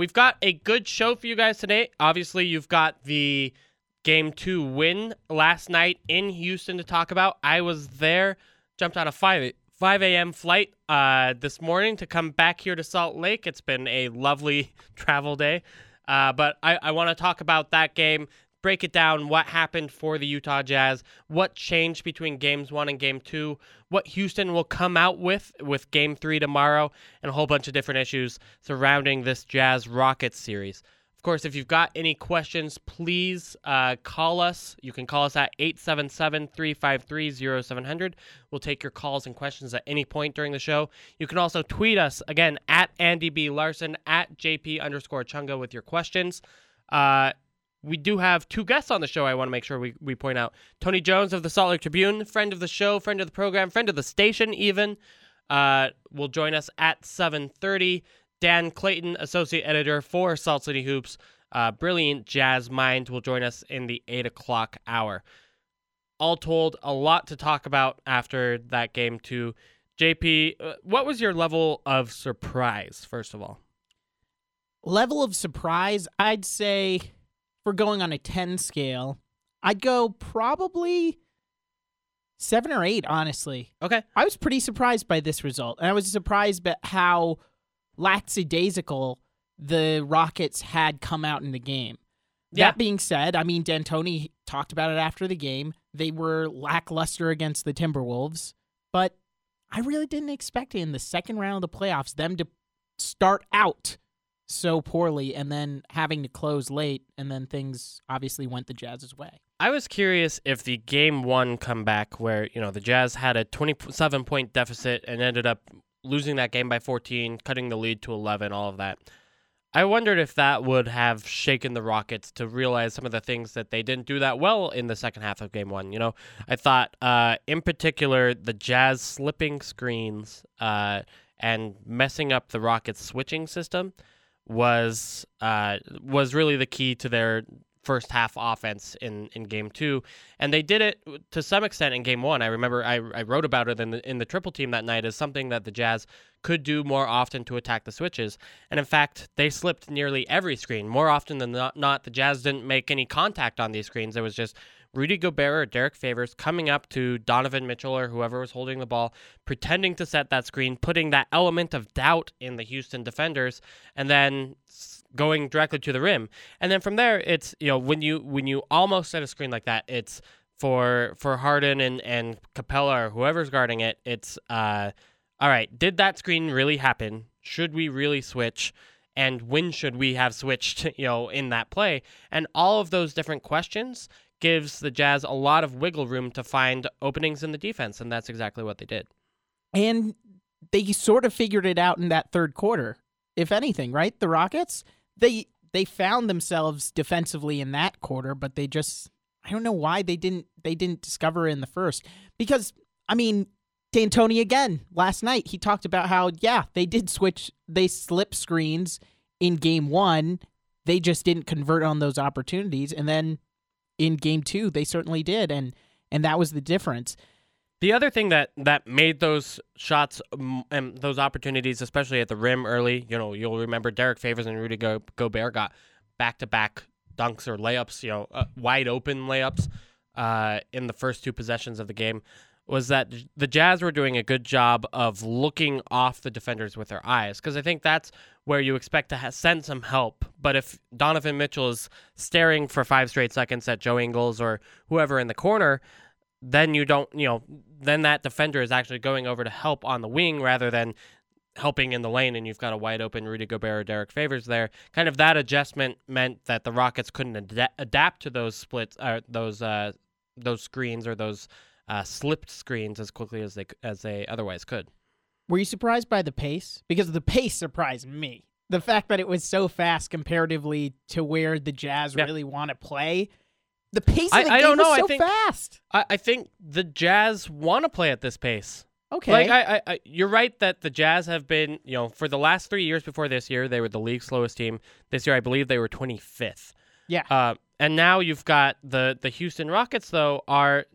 we've got a good show for you guys today. Obviously, you've got the game two win last night in Houston to talk about. I was there, jumped on a 5, 5 a.m. flight uh, this morning to come back here to Salt Lake. It's been a lovely travel day. Uh, but I, I want to talk about that game, break it down, what happened for the Utah Jazz, what changed between games one and game two, what Houston will come out with with game three tomorrow, and a whole bunch of different issues surrounding this Jazz Rockets series. Of course, if you've got any questions, please uh, call us. You can call us at 877 353 0700. We'll take your calls and questions at any point during the show. You can also tweet us, again, at Andy B. Larsen, at JP underscore Chunga with your questions. Uh, we do have two guests on the show I want to make sure we, we point out. Tony Jones of the Salt Lake Tribune, friend of the show, friend of the program, friend of the station even, uh, will join us at 730. Dan Clayton, associate editor for Salt City Hoops, uh, brilliant jazz mind, will join us in the 8 o'clock hour. All told, a lot to talk about after that game, too. JP, uh, what was your level of surprise, first of all? Level of surprise, I'd say, for going on a 10 scale, I'd go probably seven or eight, honestly. Okay. I was pretty surprised by this result. And I was surprised by how lackadaisical the Rockets had come out in the game. Yeah. That being said, I mean, D'Antoni talked about it after the game. They were lackluster against the Timberwolves, but I really didn't expect it in the second round of the playoffs them to start out so poorly and then having to close late, and then things obviously went the Jazz's way. I was curious if the game one comeback, where you know the Jazz had a 27 point deficit and ended up losing that game by 14, cutting the lead to 11, all of that. I wondered if that would have shaken the Rockets to realize some of the things that they didn't do that well in the second half of game one. You know, I thought, uh, in particular, the Jazz slipping screens uh, and messing up the Rockets switching system was uh, was really the key to their first half offense in, in game two. And they did it to some extent in game one. I remember I, I wrote about it in the, in the triple team that night as something that the Jazz could do more often to attack the switches. And in fact, they slipped nearly every screen. More often than not, not the Jazz didn't make any contact on these screens. It was just Rudy Gobert or Derrick Favors coming up to Donovan Mitchell or whoever was holding the ball, pretending to set that screen, putting that element of doubt in the Houston defenders, and then going directly to the rim. And then from there, it's you know when you when you almost set a screen like that, it's for for Harden and and Capela or whoever's guarding it. It's uh, all right. Did that screen really happen? Should we really switch? And when should we have switched? You know, in that play, and all of those different questions gives the Jazz a lot of wiggle room to find openings in the defense, and that's exactly what they did. And they sort of figured it out in that third quarter, if anything, right? The Rockets they they found themselves defensively in that quarter, but they just I don't know why they didn't they didn't discover in the first because I mean D'Antoni again last night he talked about how yeah they did switch they slip screens in game one they just didn't convert on those opportunities and then in game two they certainly did and and that was the difference the other thing that that made those shots um, and those opportunities, especially at the rim early, you know, you'll remember Derrick Favors and Rudy Go- Gobert got back to back dunks or layups, you know, uh, wide open layups uh, in the first two possessions of the game. Was that the Jazz were doing a good job of looking off the defenders with their eyes? Because I think that's where you expect to ha- send some help. But if Donovan Mitchell is staring for five straight seconds at Joe Ingles or whoever in the corner, then you don't, you know, then that defender is actually going over to help on the wing rather than helping in the lane and you've got a wide open Rudy Gobert or Derrick Favors there. Kind of that adjustment meant that the Rockets couldn't ad- adapt to those splits uh, those uh, those screens or those uh, slipped screens as quickly as they as they otherwise could. Were you surprised by the pace? Because the pace surprised me. The fact that it was so fast comparatively to where the Jazz yeah. really want to play the pace of the I, I don't know. so I think, fast. I, I think the Jazz want to play at this pace. Okay. Like I, I, you're right that the Jazz have been, you know, for the last three years before this year, they were the league's slowest team. This year, I believe they were 25th. Yeah. Uh, and now you've got the the Houston Rockets, though, are,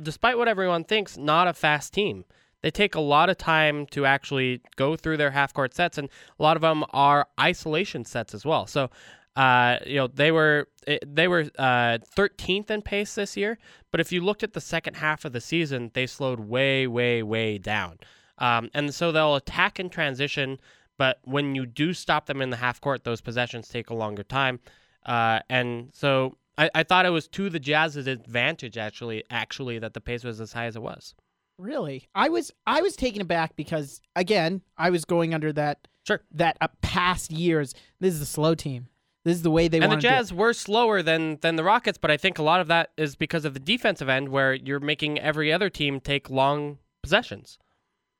despite what everyone thinks, not a fast team. They take a lot of time to actually go through their half court sets, and a lot of them are isolation sets as well. So, uh, you know, they were they were uh, 13th in pace this year, but if you looked at the second half of the season, they slowed way, way, way down. Um, and so they'll attack in transition, but when you do stop them in the half court, those possessions take a longer time. Uh, and so I, I thought it was to the Jazz's advantage actually, actually that the pace was as high as it was. Really, I was I was taken aback because again I was going under that Sure. that uh, past years. This is a slow team. This is the way they and the. Jazz were slower than than the Rockets, but I think a lot of that is because of the defensive end, where you're making every other team take long possessions.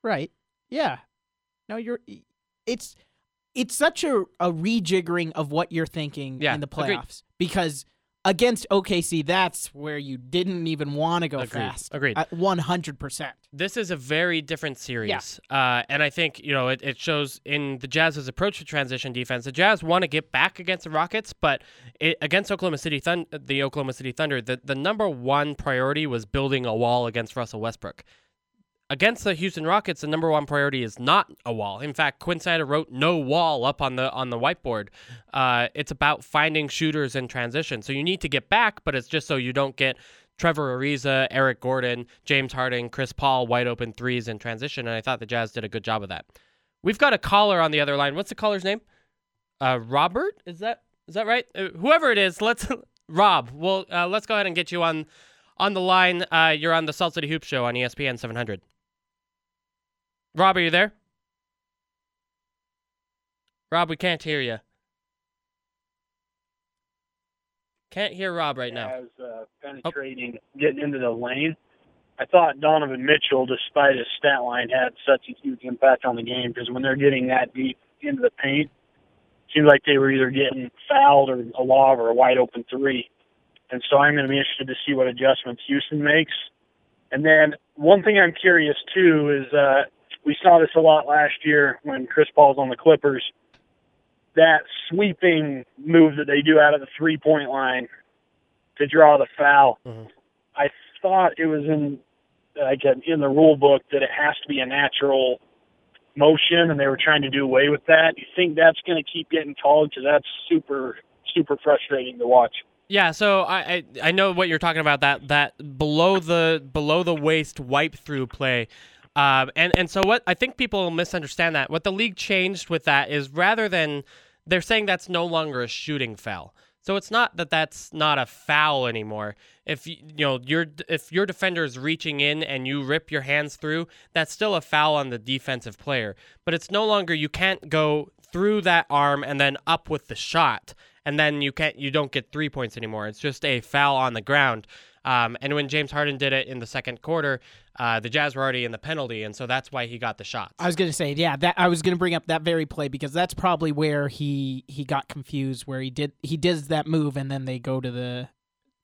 Right. Yeah. No, you're. It's it's such a, a rejiggering of what you're thinking Yeah, in the agreed. playoffs because against OKC, that's where you didn't even want to go Agreed. fast. Agreed. One hundred percent. This is a very different series, uh, and I think you know it, it shows in the Jazz's approach to transition defense. The Jazz want to get back against the Rockets, but it, against Oklahoma City Thun- the Oklahoma City Thunder, the, the number one priority was building a wall against Russell Westbrook. Against the Houston Rockets, the number one priority is not a wall. In fact, Quin Snyder wrote "no wall" up on the on the whiteboard. Uh, it's about finding shooters in transition. So you need to get back, but it's just so you don't get Trevor Ariza, Eric Gordon, James Harden, Chris Paul wide open threes in transition. And I thought the Jazz did a good job of that. We've got a caller on the other line. What's the caller's name? Uh, Robert? Is that is that right? Uh, whoever it is, let's Rob. Well, uh, let's go ahead and get you on on the line. Uh, you're on the Salt City Hoop Show on ESPN 700. Rob, are you there? Rob, we can't hear you. Can't hear Rob right now. as uh, penetrating, getting into the lane. I thought Donovan Mitchell, despite his stat line, had such a huge impact on the game because when they're getting that deep into the paint, it seemed like they were either getting fouled or a lob or a wide open three. And so I'm going to be interested to see what adjustments Houston makes. And then one thing I'm curious too is uh, we saw this a lot last year when Chris Paul's on the Clippers. That sweeping move that they do out of the three point line to draw the foul. Mhm. I thought it was in like in the rule book that it has to be a natural motion, and they were trying to do away with that. You think that's going to keep getting called? Because that's super super frustrating to watch. Yeah, so I, I I know what you're talking about that that below the below the waist wipe through play. Um, and and so what I think people misunderstand that what the league changed with that is rather than they're saying that's no longer a shooting foul. So it's not that that's not a foul anymore. If you, know your if your defender is reaching in and you rip your hands through, that's still a foul on the defensive player. But it's no longer you can't go through that arm and then up with the shot, and then you can't you don't get three points anymore. It's just a foul on the ground. Um, and when James Harden did it in the second quarter, uh, the Jazz were already in the penalty, and so that's why he got the shots. I was gonna say, yeah, that I was gonna bring up that very play because that's probably where he he got confused, where he did he does that move and then they go to the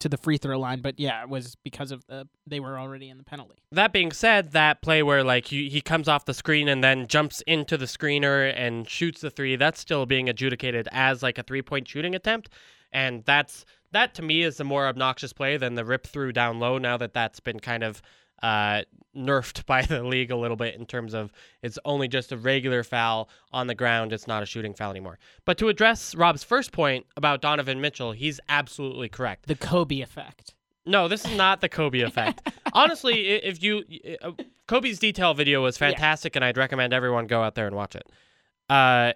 to the free throw line. But yeah, it was because of the they were already in the penalty. That being said, that play where like he, he comes off the screen and then jumps into the screener and shoots the three, that's still being adjudicated as like a three point shooting attempt, and that's that to me is a more obnoxious play than the rip through down low. Now that that's been kind of uh, nerfed by the league a little bit in terms of it's only just a regular foul on the ground. It's not a shooting foul anymore. But to address Rob's first point about Donovan Mitchell, he's absolutely correct. The Kobe effect. No, this is not the Kobe effect. Honestly, if you uh, Kobe's detail video was fantastic, and I'd recommend everyone go out there and watch it. Uh,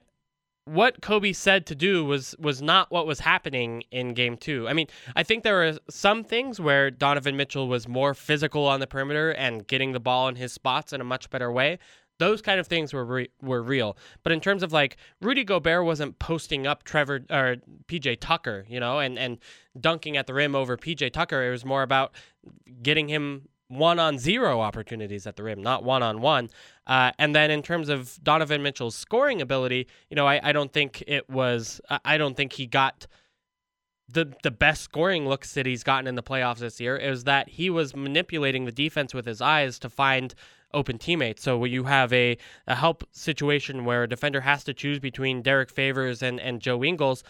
what Kobe said to do was was not what was happening in Game Two. I mean, I think there were some things where Donovan Mitchell was more physical on the perimeter and getting the ball in his spots in a much better way. Those kind of things were re- were real. But in terms of like Rudy Gobert wasn't posting up Trevor or PJ Tucker, you know, and and dunking at the rim over PJ Tucker. It was more about getting him one on zero opportunities at the rim, not one on one. And then in terms of Donovan Mitchell's scoring ability, you know, I, I don't think it was. I don't think he got the the best scoring looks that he's gotten in the playoffs this year. It was that he was manipulating the defense with his eyes to find open teammates. So you have a, a help situation where a defender has to choose between Derrick Favors and, and Joe Ingles,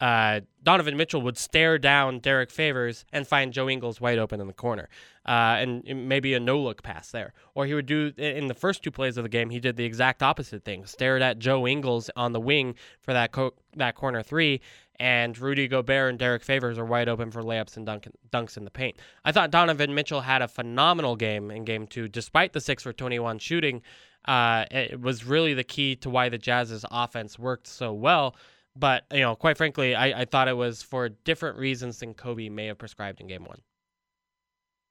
uh, Donovan Mitchell would stare down Derrick Favors and find Joe Ingles wide open in the corner, uh, and maybe a no look pass there. Or he would do in the first two plays of the game, he did the exact opposite thing: stared at Joe Ingles on the wing for that co- that corner three, and Rudy Gobert and Derrick Favors are wide open for layups and dunk- dunks in the paint. I thought Donovan Mitchell had a phenomenal game in game two, despite the six for 21 shooting. Uh, it was really the key to why the Jazz's offense worked so well. But you know, quite frankly, I, I thought it was for different reasons than Kobe may have prescribed in game one.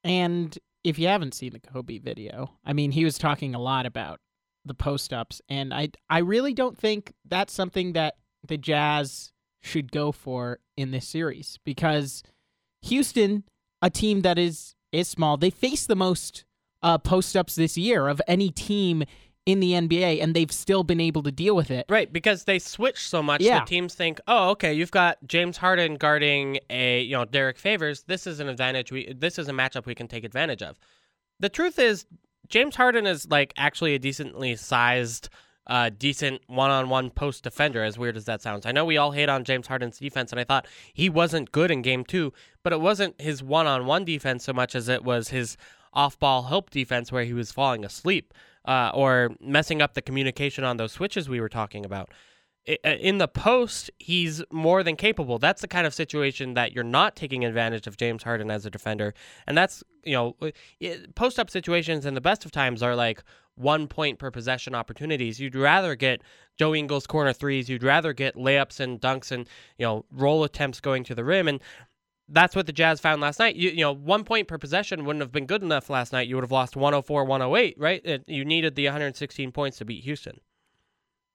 And if you haven't seen the Kobe video, I mean, he was talking a lot about the post ups, and I I really don't think that's something that the Jazz should go for in this series because Houston, a team that is is small, they face the most uh, post ups this year of any team in the NBA, and they've still been able to deal with it. Right, because they switch so much Yeah. that teams think, oh, okay, you've got James Harden guarding a you know Derrick Favors. This is an advantage. We this is a matchup we can take advantage of. The truth is, James Harden is like actually a decently sized, uh, decent one-on-one post defender. As weird as that sounds, I know we all hate on James Harden's defense, and I thought he wasn't good in Game Two, but it wasn't his one-on-one defense so much as it was his off-ball help defense where he was falling asleep uh, or messing up the communication on those switches we were talking about. Uh, In the post, he's more than capable. That's the kind of situation that you're not taking advantage of James Harden as a defender, and that's you know, post up situations in the best of times are like one point per possession opportunities. You'd rather get Joe Ingles corner threes. You'd rather get layups and dunks and you know roll attempts going to the rim and that's what the Jazz found last night. You, you know, one point per possession wouldn't have been good enough last night. You would have lost 104, 108, right? It, you needed the 116 points to beat Houston.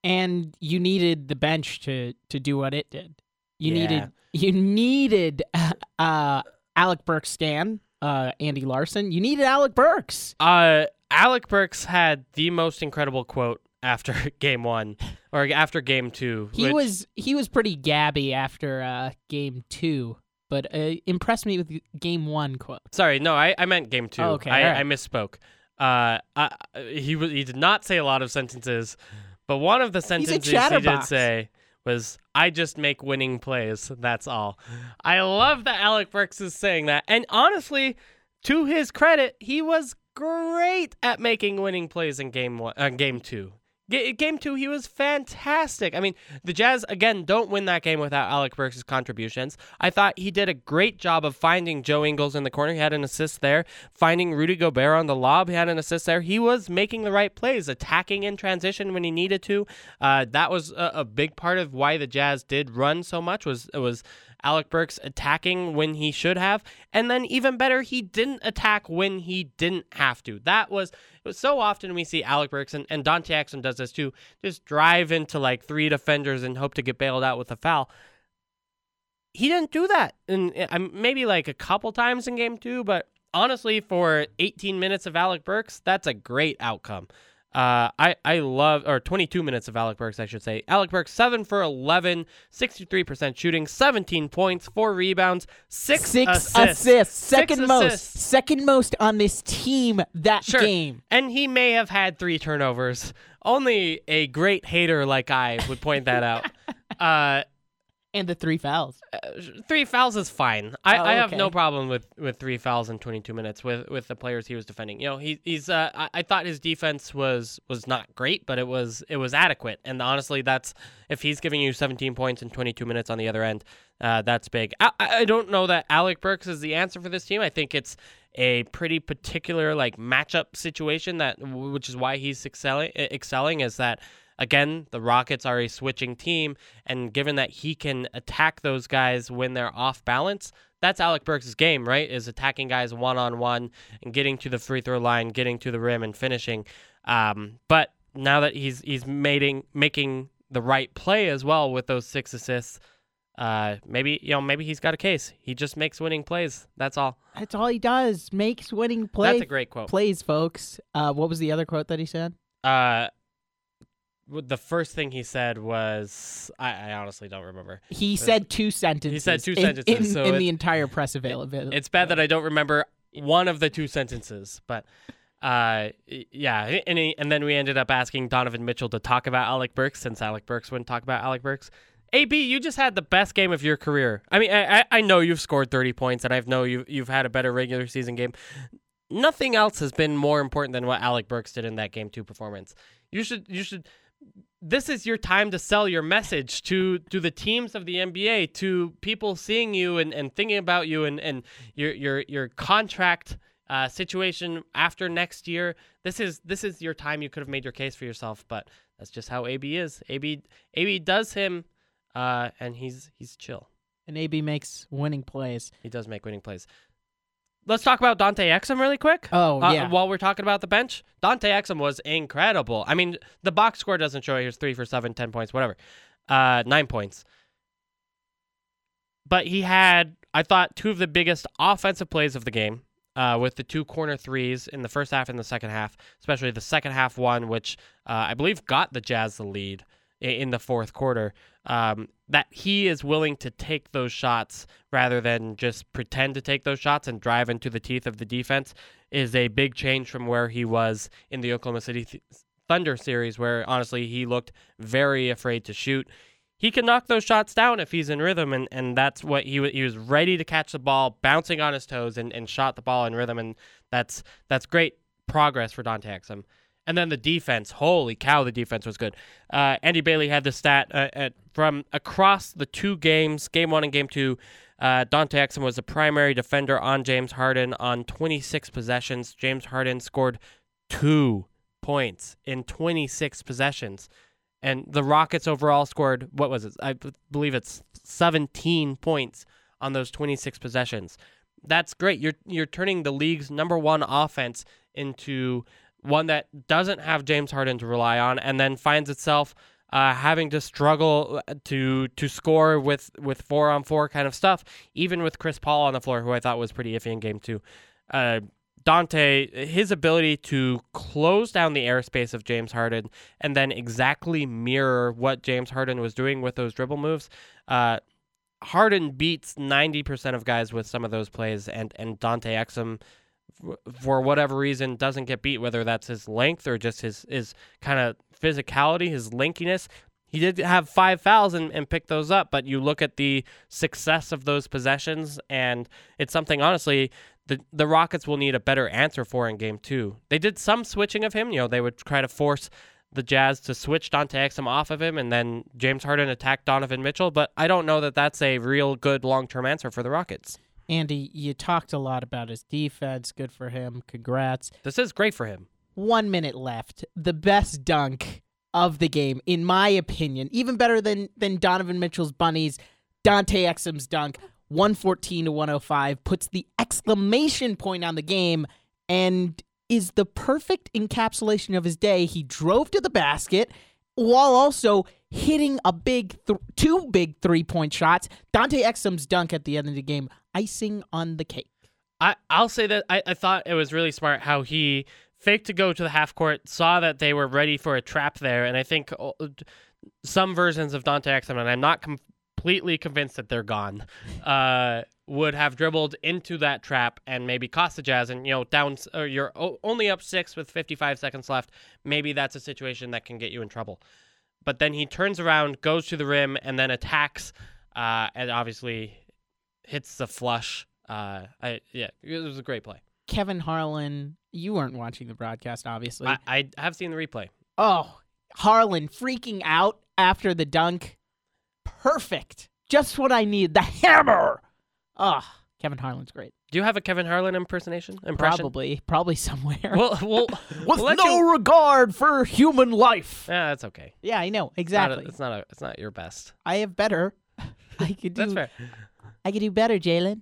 and you needed the bench to to do what it did. You Yeah. needed you needed uh Alec Burks Stan, uh Andy Larsen. You needed Alec Burks. Uh, Alec Burks had the most incredible quote after game one or after game two. He which- was he was pretty gabby after uh game 2, but uh, impressed me with game 1 quote. sorry, no, I, I meant game two. Oh, okay, I, right. I misspoke. Uh, I, he was he did not say a lot of sentences, but one of the sentences he did say was, "I just make winning plays. That's all." I love that Alec Burks is saying that, and honestly, to his credit, he was great at making winning plays in game one, uh, game two. Ga- Game two, he was fantastic. I mean, the Jazz again don't win that game without Alec Burks' contributions. I thought he did a great job of finding Joe Ingles in the corner. He had an assist there. Finding Rudy Gobert on the lob, he had an assist there. He was making the right plays, attacking in transition when he needed to. Uh, that was a, a big part of why the Jazz did run so much. Was it was Alec Burks attacking when he should have, and then even better, he didn't attack when he didn't have to. That was so often we see Alec Burks and, and Dante Jackson does this too, just drive into like three defenders and hope to get bailed out with a foul. He didn't do that, and maybe like a couple times in game two, but honestly, for 18 minutes of Alec Burks, that's a great outcome. Uh, I, I love, or 22 minutes of Alec Burks, I should say. Alec Burks, 7 for 11, 63% shooting, 17 points, 4 rebounds, 6, Six assists. assists, second Six most, assists. second most on this team that Sure. game. And he may have had three turnovers. Only a great hater like I would point that out. uh, And the three fouls. three fouls is fine. I, Oh, I have no problem with, with three fouls in 22 minutes with, with the players he was defending. You know, he, he's uh, I, I thought his defense was was not great, but it was it was adequate. And honestly, that's if he's giving you 17 points in 22 minutes on the other end, uh, that's big. I, I don't know that Alec Burks is the answer for this team. I think it's a pretty particular like matchup situation that which is why he's excelling excelling is that again the Rockets are a switching team and given that he can attack those guys when they're off balance that's Alec Burks' game right is attacking guys one on one and getting to the free throw line getting to the rim and finishing um, but now that he's he's making making the right play as well with those six assists uh, maybe you know maybe he's got a case he just makes winning plays that's all That's all he does. Makes winning plays. that's a great quote plays, folks. Uh, what was the other quote that he said? Uh, the first thing he said was I, I honestly don't remember. He said two sentences. He said two sentences, in, so in it- the entire press availability. It's bad that I don't remember one of the two sentences, but uh, yeah. And he, and then we ended up asking Donovan Mitchell to talk about Alec Burks since Alec Burks wouldn't talk about Alec Burks. AB, you just had the best game of your career. I mean, I, I- I know you've scored 30 points, and I know you've, you've had a better regular season game. Nothing else has been more important than what Alec Burks did in that game two performance. You should you should this is your time to sell your message to to the teams of the NBA, to people seeing you and, and thinking about you and, and your your your contract uh, situation after next year. This is this is your time. You could have made your case for yourself, but that's just how AB is. AB AB does him, uh, and he's he's chill. And AB makes winning plays. He does make winning plays. Let's talk about Dante Exum really quick. Oh, Uh, yeah. While we're talking about the bench, Dante Exum was incredible. I mean, the box score doesn't show it. He was three for seven, 10 points, whatever. Uh, nine points. But he had, I thought, two of the biggest offensive plays of the game uh, with the two corner threes in the first half and the second half, especially the second half one, which uh, I believe got the Jazz the lead in the fourth quarter. Um, that he is willing to take those shots rather than just pretend to take those shots and drive into the teeth of the defense is a big change from where he was in the Oklahoma City Th- Thunder series, where honestly he looked very afraid to shoot. He can knock those shots down if he's in rhythm, and, and that's what he wa- he was ready to catch the ball, bouncing on his toes, and, and shot the ball in rhythm, and that's that's great progress for Dante Exum. And then the defense, holy cow, the defense was good. Uh, Andy Bailey had the stat uh, at, from across the two games, game one and game two. Uh, Dante Exum was the primary defender on James Harden on 26 possessions. James Harden scored two points in 26 possessions. And the Rockets overall scored, what was it? I believe it's 17 points on those 26 possessions. That's great. You're you're turning the league's number one offense into one that doesn't have James Harden to rely on, and then finds itself uh, having to struggle uh, to to score with with four on four kind of stuff, even with Chris Paul on the floor, who I thought was pretty iffy in game two. Uh, Dante, his ability to close down the airspace of James Harden and then exactly mirror what James Harden was doing with those dribble moves. Uh, Harden beats 90% of guys with some of those plays, and, and Dante Exum, for whatever reason, doesn't get beat, whether that's his length or just his, his kind of physicality, his linkiness. He did have five fouls and, and pick those up, but you look at the success of those possessions, and it's something, honestly, the, the Rockets will need a better answer for in game two. They did some switching of him. You know, they would try to force the Jazz to switch Dante Exum off of him, and then James Harden attacked Donovan Mitchell. But I don't know that that's a real good long term answer for the Rockets. Andy, you talked a lot about his defense. Good for him. Congrats. This is great for him. One minute left. The best dunk of the game, in my opinion, even better than than Donovan Mitchell's bunnies. Dante Exum's dunk, 114 to 105, puts the exclamation point on the game and is the perfect encapsulation of his day. He drove to the basket while also hitting a big th- two big three-point shots. Dante Exum's dunk at the end of the game, icing on the cake. I, I'll say that I, I thought it was really smart how he faked to go to the half court, saw that they were ready for a trap there, and I think uh, some versions of Dante Exum, and I'm not completely convinced that they're gone, uh, would have dribbled into that trap and maybe cost the Jazz. And you know, down or you're only up six with 55 seconds left. Maybe that's a situation that can get you in trouble. But then he turns around, goes to the rim, and then attacks, uh, and obviously hits the flush. Uh, I yeah, it was a great play. Kevin Harlan, you weren't watching the broadcast, obviously. I, I have seen the replay. oh, Harlan freaking out after the dunk. Perfect. Just what I need. The hammer. Oh, Kevin Harlan's great. Do you have a Kevin Harlan impersonation impression? Probably, probably somewhere. Well, we'll, With we'll no you- regard for human life. Yeah, that's okay. Yeah, I know It's not a- exactly. It's not a. It's not your best. I have better. I could do. That's fair. I could do better, Jalen.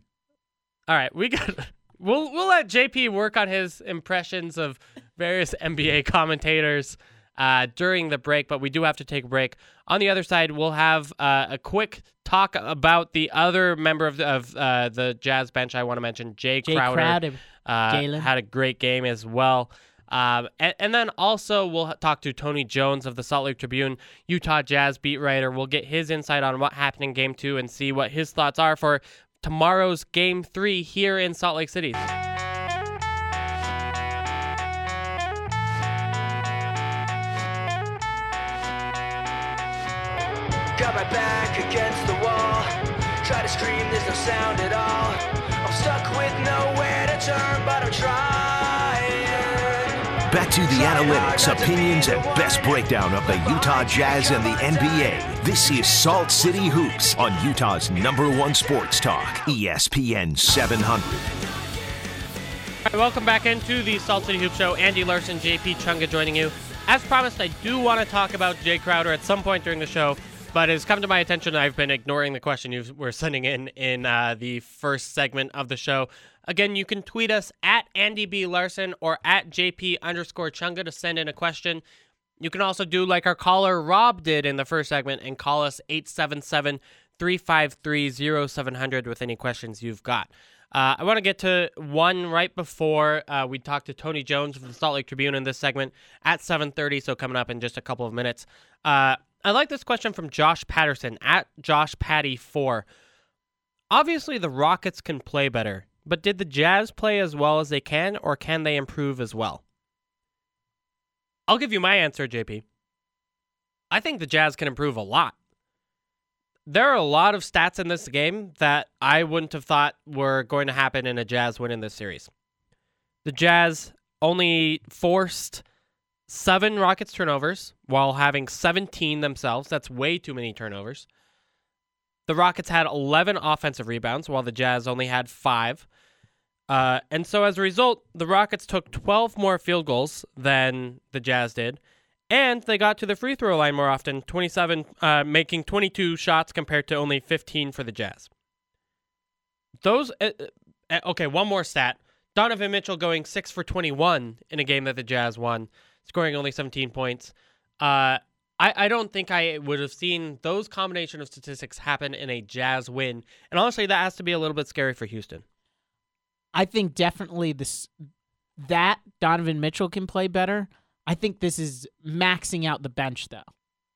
All right, we got. We'll we'll let JP work on his impressions of various NBA commentators uh, during the break, but we do have to take a break. On the other side, we'll have uh, a quick talk about the other member of the, of uh, the Jazz bench. I want to mention Jay, Jae Crowder. Crowder. uh, Jalen. had a great game as well. Um, and, and then also we'll talk to Tony Jones of the Salt Lake Tribune, Utah Jazz beat writer. We'll get his insight on what happened in Game Two and see what his thoughts are for tomorrow's Game Three here in Salt Lake City. Coming back try to scream, there's no sound at all. I'm stuck with nowhere to turn, but I'm trying. To the analytics, opinions, and best breakdown of the Utah Jazz and the NBA. This is Salt City Hoops on Utah's number one sports talk, ESPN 700. All right, welcome back into the Salt City Hoop Show. Andy Larsen, JP Chunga joining you. As promised, I do want to talk about Jae Crowder at some point during the show, but it's come to my attention I've been ignoring the question you were sending in in uh, the first segment of the show. Again, you can tweet us at Andy B. Larsen or at JP underscore Chunga to send in a question. You can also do like our caller Rob did in the first segment and call us 877 353 0700 with any questions you've got. Uh, I want to get to one right before uh, we talk to Tony Jones from the Salt Lake Tribune in this segment at 7:30. So coming up in just a couple of minutes. Uh, I like this question from Josh Patterson at Josh Patty four. Obviously, the Rockets can play better, but did the Jazz play as well as they can, or can they improve as well? I'll give you my answer, JP. I think the Jazz can improve a lot there are a lot of stats in this game that I wouldn't have thought were going to happen in a Jazz win in this series. The Jazz only forced seven Rockets turnovers while having 17 themselves. That's way too many turnovers. The Rockets had 11 offensive rebounds while the Jazz only had five. Uh, and so as a result, the Rockets took 12 more field goals than the Jazz did and they got to the free throw line more often 27 uh, making 22 shots compared to only 15 for the jazz. Those uh, uh, okay one more stat. Donovan mitchell going 6 for 21 in a game that the jazz won scoring only 17 points. Uh, I don't think I would have seen those combination of statistics happen in a Jazz win, and honestly, that has to be a little bit scary for Houston. I think definitely this that Donovan Mitchell can play better. I think this is maxing out the bench, though.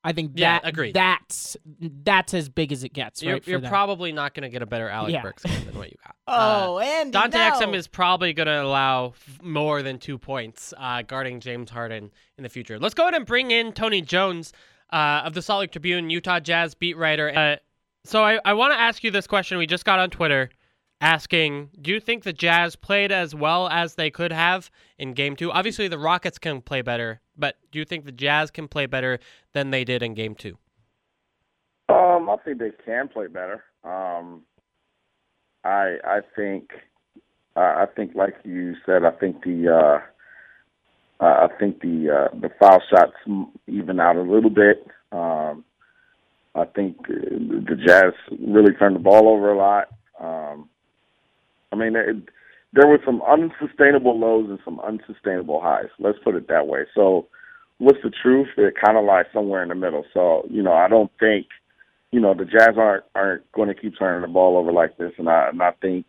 I think Yeah, that agreed. that's that's as big as it gets. You're, right, you're probably not going to get a better Alec Yeah. Burks game than what you got. Uh, Oh, and Dante no. Exum is probably going to allow more than two points uh, guarding James Harden in the future. Let's go ahead and bring in Tony Jones uh, of the Salt Lake Tribune, Utah Jazz beat writer. Uh, so I, I want to ask you this question we just got on Twitter asking Do you think the Jazz played as well as they could have in game two? Obviously, the Rockets can play better, but do you think the Jazz can play better than they did in game two? Um, I think they can play better. Um, I I think uh, I think like you said, I think the uh, I think the uh, the foul shots even out a little bit. Um, I think the Jazz really turned the ball over a lot. Um, I mean, it, there were some unsustainable lows and some unsustainable highs. Let's put it that way. So, what's the truth? It kind of lies somewhere in the middle. So, you know, I don't think you know, the Jazz aren't aren't going to keep turning the ball over like this, and I and I think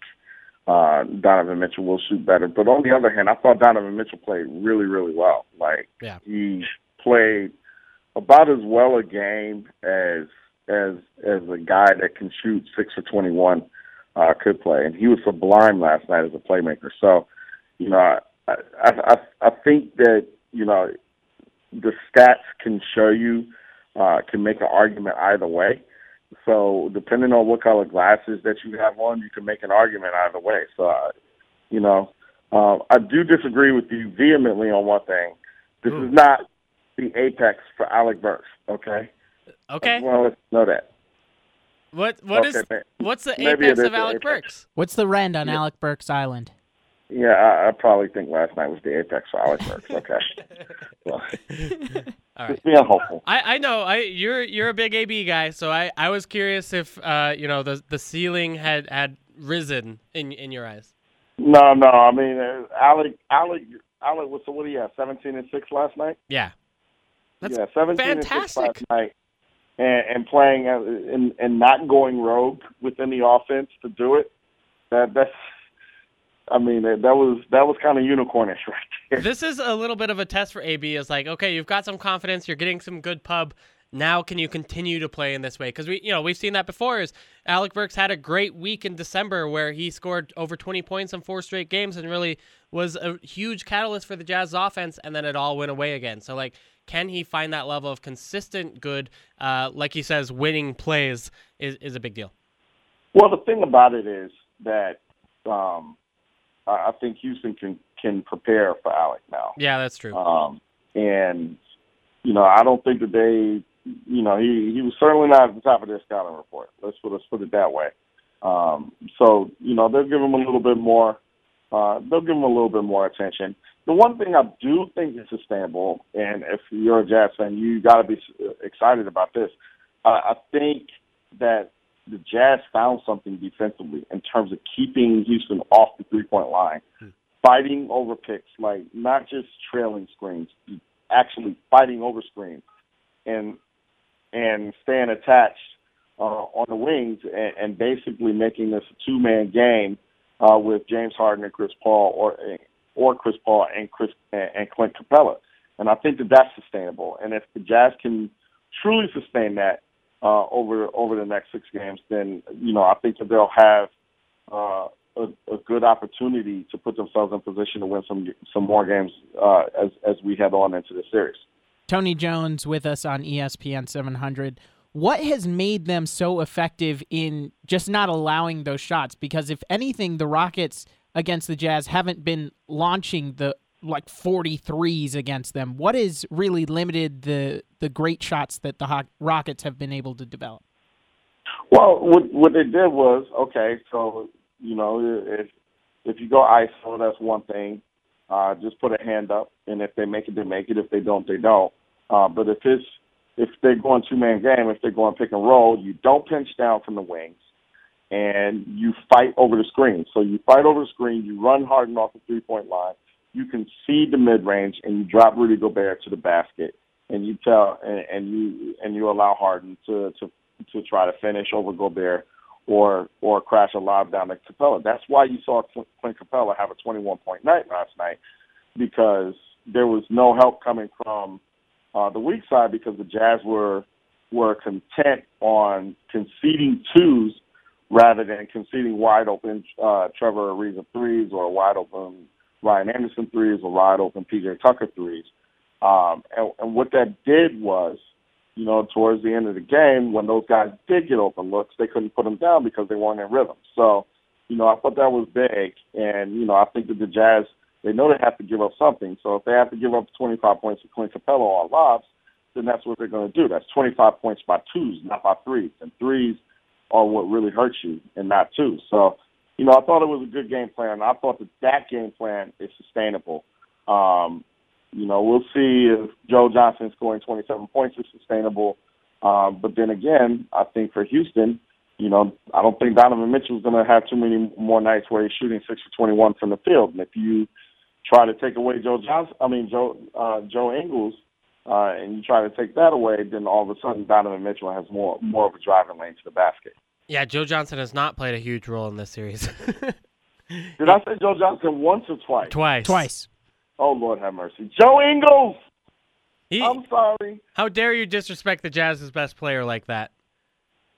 uh, Donovan Mitchell will shoot better. But on the other hand, I thought Donovan Mitchell played really, really well. Like Yeah. he played about as well a game as as as a guy that can shoot six for twenty one uh, could play, and he was sublime last night as a playmaker. So, you know, I I I, I think that you know the stats can show you uh, can make an argument either way. So depending on what color glasses that you have on, you can make an argument either way. So, uh, you know, uh, I do disagree with you vehemently on one thing. This Ooh. is not the apex for Alec Burks. Okay. Okay. Well, let's know that. What what is Okay, ma- what's the maybe apex of Alec apex. Burks? What's the rent on Yeah. Alec Burks Island? Yeah, I, I probably think last night was the apex for Alec Burks. Okay. well, All right. just being hopeful. I, I know I you're you're a big AB guy, so I, I was curious if uh you know the the ceiling had had risen in in your eyes. No, no. I mean, uh, Alec, Alec, Alec. was So what do you have? Seventeen and six last night. Yeah, That's yeah, seventeen and six fantastic. last night, and, and playing uh, and and not going rogue within the offense to do it. That that's. I mean, that, that was that was kind of unicornish right there. this is a little bit of a test for AB. It's like okay, you've got some confidence, you're getting some good pub. Now can you continue to play in this way? Because we you know we've seen that before. Is Alec Burks had a great week in December where he scored over 20 points in four straight games and really was a huge catalyst for the Jazz offense, and then it all went away again. So like, can he find that level of consistent good? Uh, like he says, winning plays is is a big deal. Well, the thing about it is that um, I think Houston can can prepare for Alec now. Yeah, that's true. Um, and you know, I don't think that they, you know, he he was certainly not at the top of their scouting report. Let's put let's put it that way. Um, so you know, they'll give him a little bit more. Uh, they'll give him a little bit more attention. The one thing I do think is sustainable, and if you're a Jazz fan, you got to be excited about this. Uh, I think that the Jazz found something defensively in terms of keeping Houston off the three point line, fighting over picks, like not just trailing screens, actually fighting over screens, and and staying attached uh, on the wings, and, and basically making this a two man game uh, with James Harden and Chris Paul, or or Chris Paul and Chris and Clint Capela, and I think that that's sustainable. And if the Jazz can truly sustain that uh, over over the next six games, then you know I think that they'll have uh, a, a good opportunity to put themselves in position to win some some more games uh, as as we head on into the series. Tony Jones with us on ESPN 700. What has made them so effective in just not allowing those shots? Because if anything, the Rockets against the Jazz haven't been launching the like 43s against them. What has really limited the the great shots that the Rockets have been able to develop? Well, what what they did was okay. So you know, if if you go ISO, that's one thing. Uh, just put a hand up, and if they make it, they make it. If they don't, they don't. Uh, but if it's if they're going two man game, if they're going pick and roll, you don't pinch down from the wings, and you fight over the screen. So you fight over the screen, you run Harden off the three point line, you concede the mid range, and you drop Rudy Gobert to the basket, and you tell and, and you and you allow Harden to to to try to finish over Gobert or or crash a lob down to Capela. That's why you saw Clint Clint Capela have a 21 point night last night because there was no help coming from uh, the weak side because the Jazz were were content on conceding twos rather than conceding wide open uh, Trevor Ariza threes or wide open Ryan Anderson threes or wide open PJ Tucker threes. Um, and, and what that did was, you know, towards the end of the game, when those guys did get open looks, they couldn't put them down because they weren't in rhythm. So, you know, I thought that was big. And, you know, I think that the Jazz, they know they have to give up something. So if they have to give up 25 points to Clint Capela on lobs, then that's what they're going to do. That's 25 points by twos, not by threes. And threes are what really hurts you and not twos. So, you know, I thought it was a good game plan. I thought that that game plan is sustainable. Um, you know, we'll see if Joe Johnson scoring 27 points is sustainable. Um, but then again, I think for Houston, you know, I don't think Donovan Mitchell's going to have too many more nights where he's shooting six for 21 from the field. And if you try to take away Joe Johnson, I mean Joe uh, Joe Ingles, uh, and you try to take that away, then all of a sudden Donovan Mitchell has more more of a driving lane to the basket. Yeah, Joe Johnson has not played a huge role in this series. Did I say Joe Johnson once or twice? Twice. Twice. Oh Lord have mercy, Joe Ingles. He, I'm sorry. how dare you disrespect the Jazz's best player like that?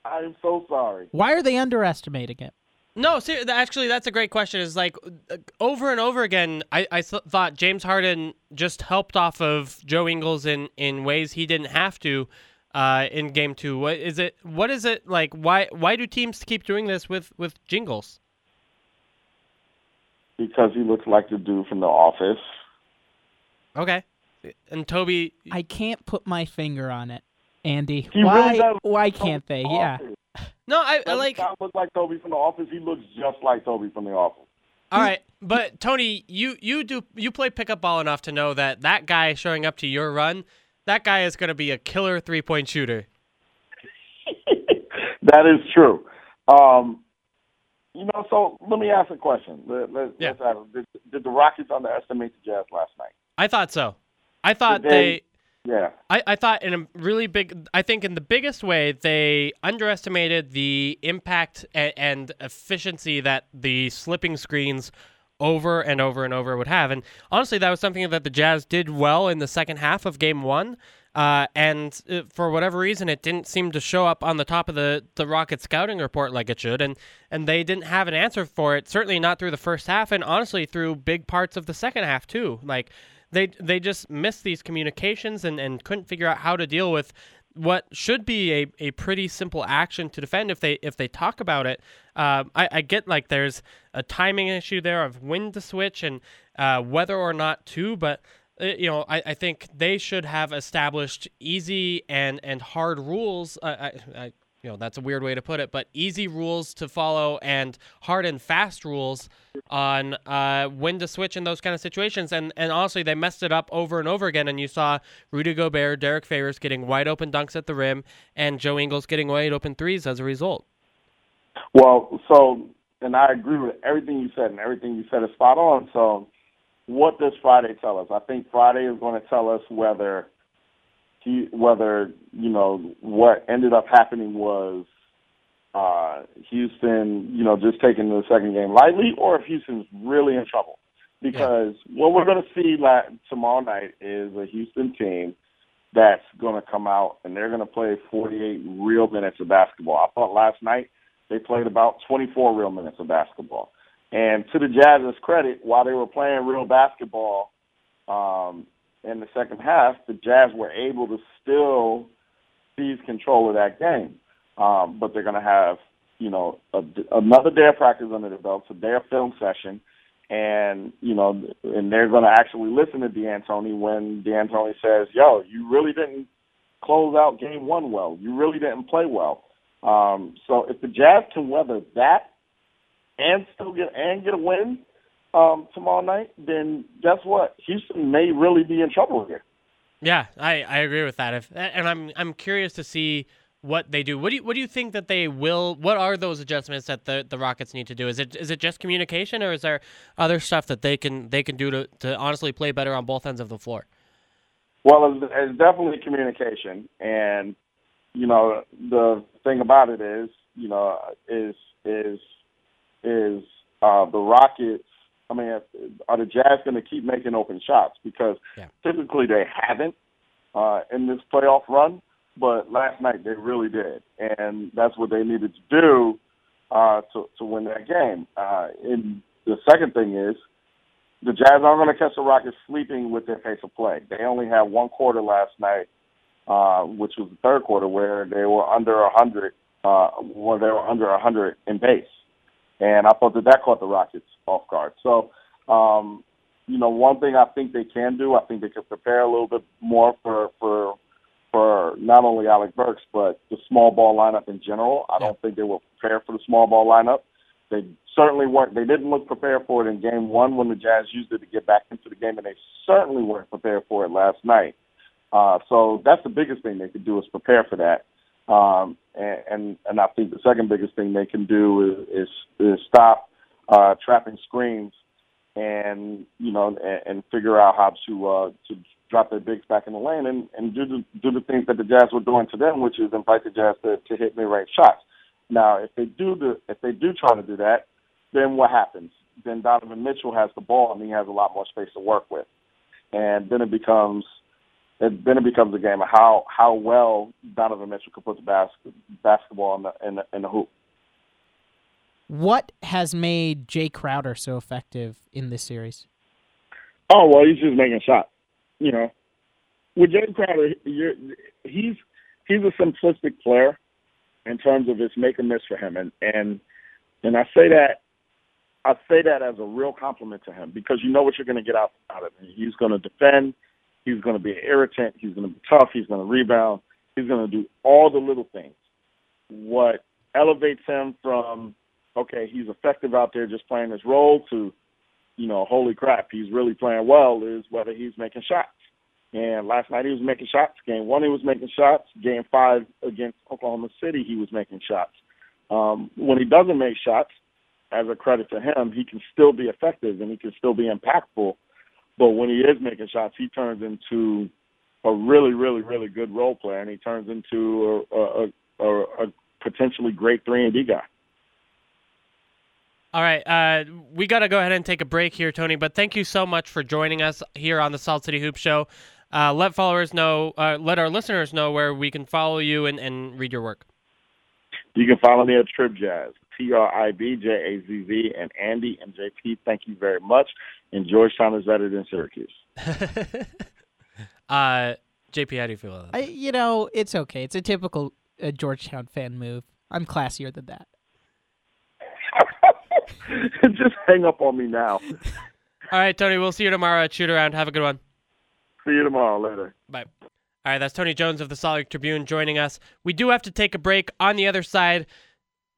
I am so sorry. Why are they underestimating it? No, ser- th- actually, that's a great question. Is like uh, over and over again, I, I th- thought James Harden just helped off of Joe Ingles in, in ways he didn't have to uh, in game two. What is it? What is it like? Why why do teams keep doing this with with Jingles? Because he looks like the dude from The Office. Okay, and Toby, I can't put my finger on it, Andy. He why? really why can't they? from The Yeah. No, I, I like. not look like Toby from The Office. He looks just like Toby from The Office. All right, but Tony, you you do you play pickup ball enough to know that that guy showing up to your run, that guy is going to be a killer three point shooter. that is true. Um, you know, so let me ask a question. Let, let, Yeah. did, did the Rockets underestimate the Jazz last night? I thought so. I thought they- Yeah. I, I thought in a really big I think in the biggest way they underestimated the impact and, and efficiency that the slipping screens over and over and over would have. And honestly, that was something that the Jazz did well in the second half of game one. Uh, and uh, for whatever reason, it didn't seem to show up on the top of the, the Rocket scouting report like it should. And, and they didn't have an answer for it, certainly not through the first half, and honestly, through big parts of the second half, too. Like, they they just missed these communications and, and couldn't figure out how to deal with what should be a, a pretty simple action to defend if they if they talk about it. Uh, I, I get like there's a timing issue there of when to switch and uh, whether or not to, but uh, you know I, I think they should have established easy and and hard rules. Uh, I, I you know that's a weird way to put it, but easy rules to follow and hard and fast rules on uh, when to switch in those kind of situations. And and honestly, they messed it up over and over again. And you saw Rudy Gobert, Derrick Favors getting wide open dunks at the rim, and Joe Ingles getting wide open threes as a result. Well, so and I agree with everything you said, and everything you said is spot on. So, what does Friday tell us? I think Friday is going to tell us whether he whether you know what ended up happening was uh, Houston, you know, just taking the second game lightly, or if Houston's really in trouble. Because yeah. what we're going to see la- tomorrow night is a Houston team that's going to come out and they're going to play 48 real minutes of basketball. I thought last night they played about 24 real minutes of basketball. And to the Jazz's credit, while they were playing real basketball, um, in the second half, the Jazz were able to still seize control of that game. Um, but they're going to have, you know, a, another day of practice under the belt, a day of film session, and you know, and they're going to actually listen to D'Antoni when D'Antoni says, "Yo, you really didn't close out game one well. You really didn't play well." Um, so if the Jazz can weather that and still get and get a win, um, tomorrow night, then guess what? Houston may really be in trouble here. Yeah, I, I agree with that. If and I'm I'm curious to see what they do. What do you what do you think that they will? What are those adjustments that the, the Rockets need to do? Is it is it just communication, or is there other stuff that they can they can do to, to honestly play better on both ends of the floor? Well, it's, it's definitely communication, and you know the thing about it is you know is is is uh, the Rockets I mean, are the Jazz going to keep making open shots? Because yeah. typically they haven't uh, in this playoff run, but last night they really did, and that's what they needed to do uh, to to win that game. Uh, and the second thing is the Jazz aren't going to catch the Rockets sleeping with their pace of play. They only had one quarter last night, uh, which was the third quarter, where they were under a hundred, uh, where they were under a hundred in base and I thought that that caught the Rockets off guard. So, um, you know, one thing I think they can do, I think they can prepare a little bit more for for for not only Alec Burks but the small ball lineup in general. I don't think they were prepared for the small ball lineup. They certainly weren't. They didn't look prepared for it in Game One when the Jazz used it to get back into the game, and they certainly weren't prepared for it last night. Uh, so that's the biggest thing they could do is prepare for that. Um, and, and and I think the second biggest thing they can do is is, is stop uh, trapping screens and you know and, and figure out how to uh, to drop their bigs back in the lane and, and do the do the things that the Jazz were doing to them, which is invite the Jazz to, to hit mid range shots. Now, if they do the if they do try to do that, then what happens? Then Donovan Mitchell has the ball and he has a lot more space to work with, and then it becomes it, then it becomes a game of how how well Donovan Mitchell can put the bas- basketball in the, in the in the hoop. What has made Jae Crowder so effective in this series? Oh well, he's just making shots. You know, with Jae Crowder, you're, he's he's a simplistic player in terms of his make or miss for him, and and and I say that I say that as a real compliment to him because you know what you're going to get out out of him. He's going to defend. He's going to be an irritant. He's going to be tough. He's going to rebound. He's going to do all the little things. What elevates him from, okay, he's effective out there just playing his role to, you know, holy crap, he's really playing well is whether he's making shots. And last night he was making shots. Game one he was making shots. Game five against Oklahoma City he was making shots. Um, when he doesn't make shots, as a credit to him, he can still be effective and he can still be impactful but when he is making shots, he turns into a really, really, really good role player, and he turns into a, a, a, a potentially great three and D guy. All right, uh, we got to go ahead and take a break here, Tony. But thank you so much for joining us here on the Salt City Hoop Show. Uh, let followers know, uh, let our listeners know where we can follow you and, and read your work. You can follow me at Trib Jazz, T R I B J A Z Z, and Andy and JP. Thank you very much. And Georgetown is better than Syracuse. uh, JP, how do you feel about that? I, you know, it's okay. It's a typical uh, Georgetown fan move. I'm classier than that. Just hang up on me now. All right, Tony, we'll see you tomorrow at Shoot Around. Have a good one. See you tomorrow. Later. Bye. All right, that's Tony Jones of the Salt Lake Tribune joining us. We do have to take a break. On the other side,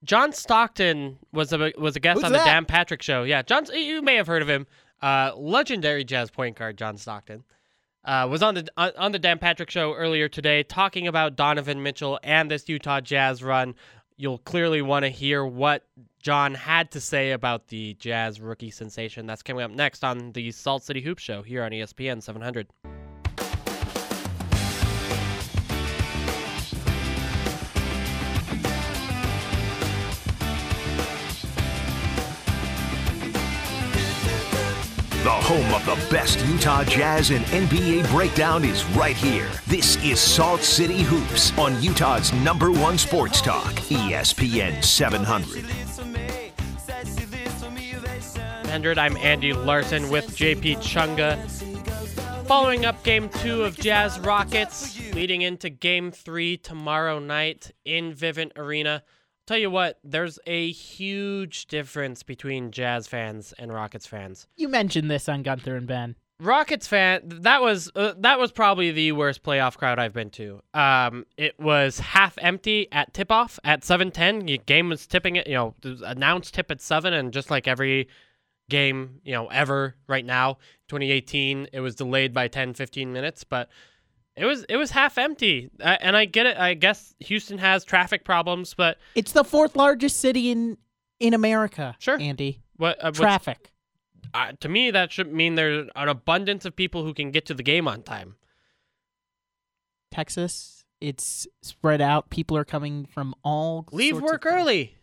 John Stockton was a was a guest Who's on that? the Dan Patrick Show. Yeah, John, you may have heard of him. Uh, legendary Jazz point guard John Stockton uh, was on the on, on the Dan Patrick Show earlier today, talking about Donovan Mitchell and this Utah Jazz run. You'll clearly want to hear what John had to say about the Jazz rookie sensation. That's coming up next on the Salt City Hoop Show here on ESPN 700. Home of the best Utah Jazz and NBA breakdown is right here. This is Salt City Hoops on Utah's number one sports talk, ESPN 700. 100. I'm Andy Larsen with JP Chunga. Following up game two of Jazz Rockets, leading into game three tomorrow night in Vivint Arena. Tell you what, there's a huge difference between Jazz fans and Rockets fans. You mentioned this on Gunther and Ben. Rockets fan, that was uh, that was probably the worst playoff crowd I've been to. Um, it was half empty at tip off at seven ten. Game was tipping it, you know, announced tip at seven, and just like every game, you know, ever right now, 2018, it was delayed by 10, 15 minutes, but it was it was half empty. And I get it. I guess Houston has traffic problems, but It's the fourth largest city in in America. Sure. Andy. what uh, Traffic. uh, to me that should mean there's an abundance of people who can get to the game on time. Texas. It's spread out. People are coming from all. Leave work early.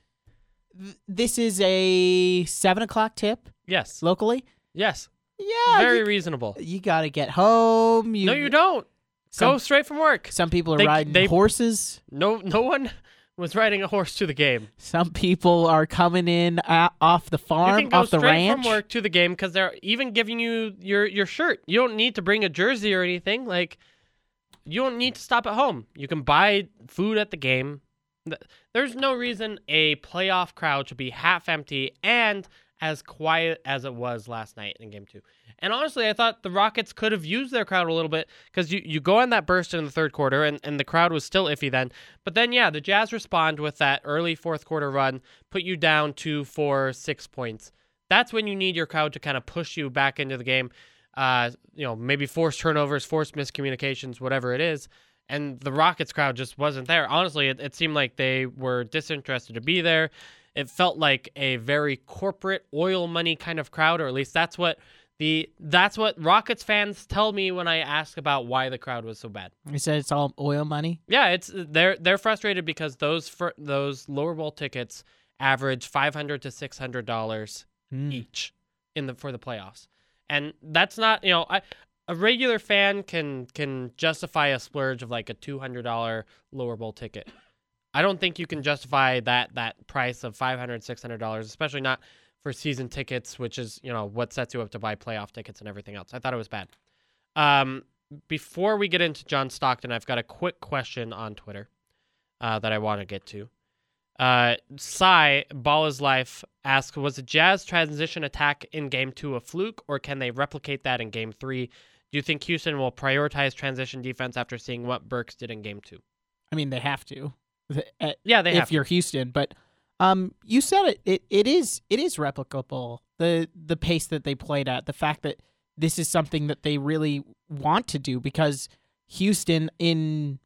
Th- This is a seven o'clock tip Yes. locally. Yes. Yeah, Very you, reasonable. you got to get home. You, no, you don't. Some, Go straight from work. some people are They- riding they- horses. No, no one was riding a horse to the game. Some people are coming in uh, off the You farm, can go off the straight ranch. from work to the game because they're even giving you your your shirt. You don't need to bring a jersey or anything. Like, you don't need to stop at home. You can buy food at the game. There's no reason a playoff crowd should be half empty and as quiet as it was last night in game two. And honestly, I thought the Rockets could have used their crowd a little bit because you, you go on that burst in the third quarter, and, and the crowd was still iffy then. But then, yeah, the Jazz respond with that early fourth quarter run, put you down to four, six points. That's when you need your crowd to kind of push you back into the game. Uh, you know, maybe force turnovers, force miscommunications, whatever it is. And the Rockets crowd just wasn't there. Honestly, it, it seemed like they were disinterested to be there. It felt like a very corporate oil money kind of crowd, or at least that's what the that's what Rockets fans tell me when I ask about why the crowd was so bad. You said it's all oil money. Yeah, it's they're they're frustrated because those fir- those lower bowl tickets average five hundred to six hundred dollars Mm. each in the for the playoffs, and that's not you know I, a regular fan can can justify a splurge of like a two hundred dollar lower bowl ticket. I don't think you can justify that that price of five hundred six hundred dollars, especially not for season tickets, which is you know what sets you up to buy playoff tickets and everything else. I thought it was bad. Um, before we get into John Stockton, I've got a quick question on Twitter uh, that I want to get to. Uh, Cy, Ball is Life, asks Was the Jazz transition attack in game two a fluke, or can they replicate that in game three? Do you think Houston will prioritize transition defense after seeing what Burks did in game two? I mean, they have to. Uh, Yeah, they if you're Houston, but um, you said it. It it is it is replicable. The the pace that they played at, the fact that this is something that they really want to do because Houston in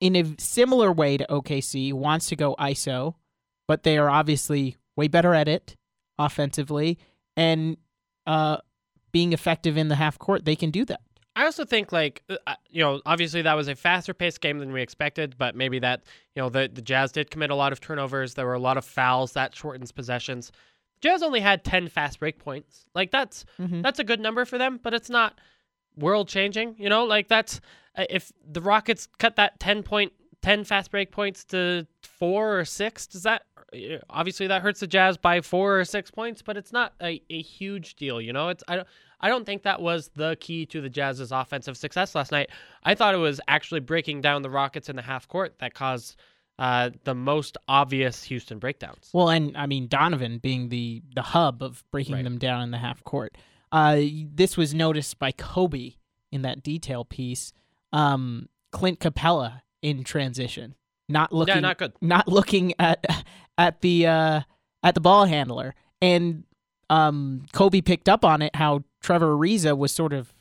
in a similar way to OKC wants to go ISO, but they are obviously way better at it offensively and uh being effective in the half court, they can do that. I also think like uh, you know obviously that was a faster paced game than we expected, but maybe that you know the the Jazz did commit a lot of turnovers. There were a lot of fouls that shortens possessions. Jazz only had ten fast break points. Like that's Mhm. that's a good number for them, but it's not world changing. You know, like that's uh, if the Rockets cut that ten point ten fast break points to four or six, does that obviously that hurts the Jazz by four or six points, but it's not a, a huge deal. You know, it's I don't I don't think that was the key to the Jazz's offensive success last night. I thought it was actually breaking down the Rockets in the half court that caused uh, the most obvious Houston breakdowns. Well, and I mean Donovan being the the hub of breaking Right. them down in the half court. Uh, this was noticed by Kobe in that detail piece. Um, Clint Capela in transition, not looking, yeah, not good. not looking at at the uh, at the ball handler, and um, Kobe picked up on it how Trevor Ariza was sort of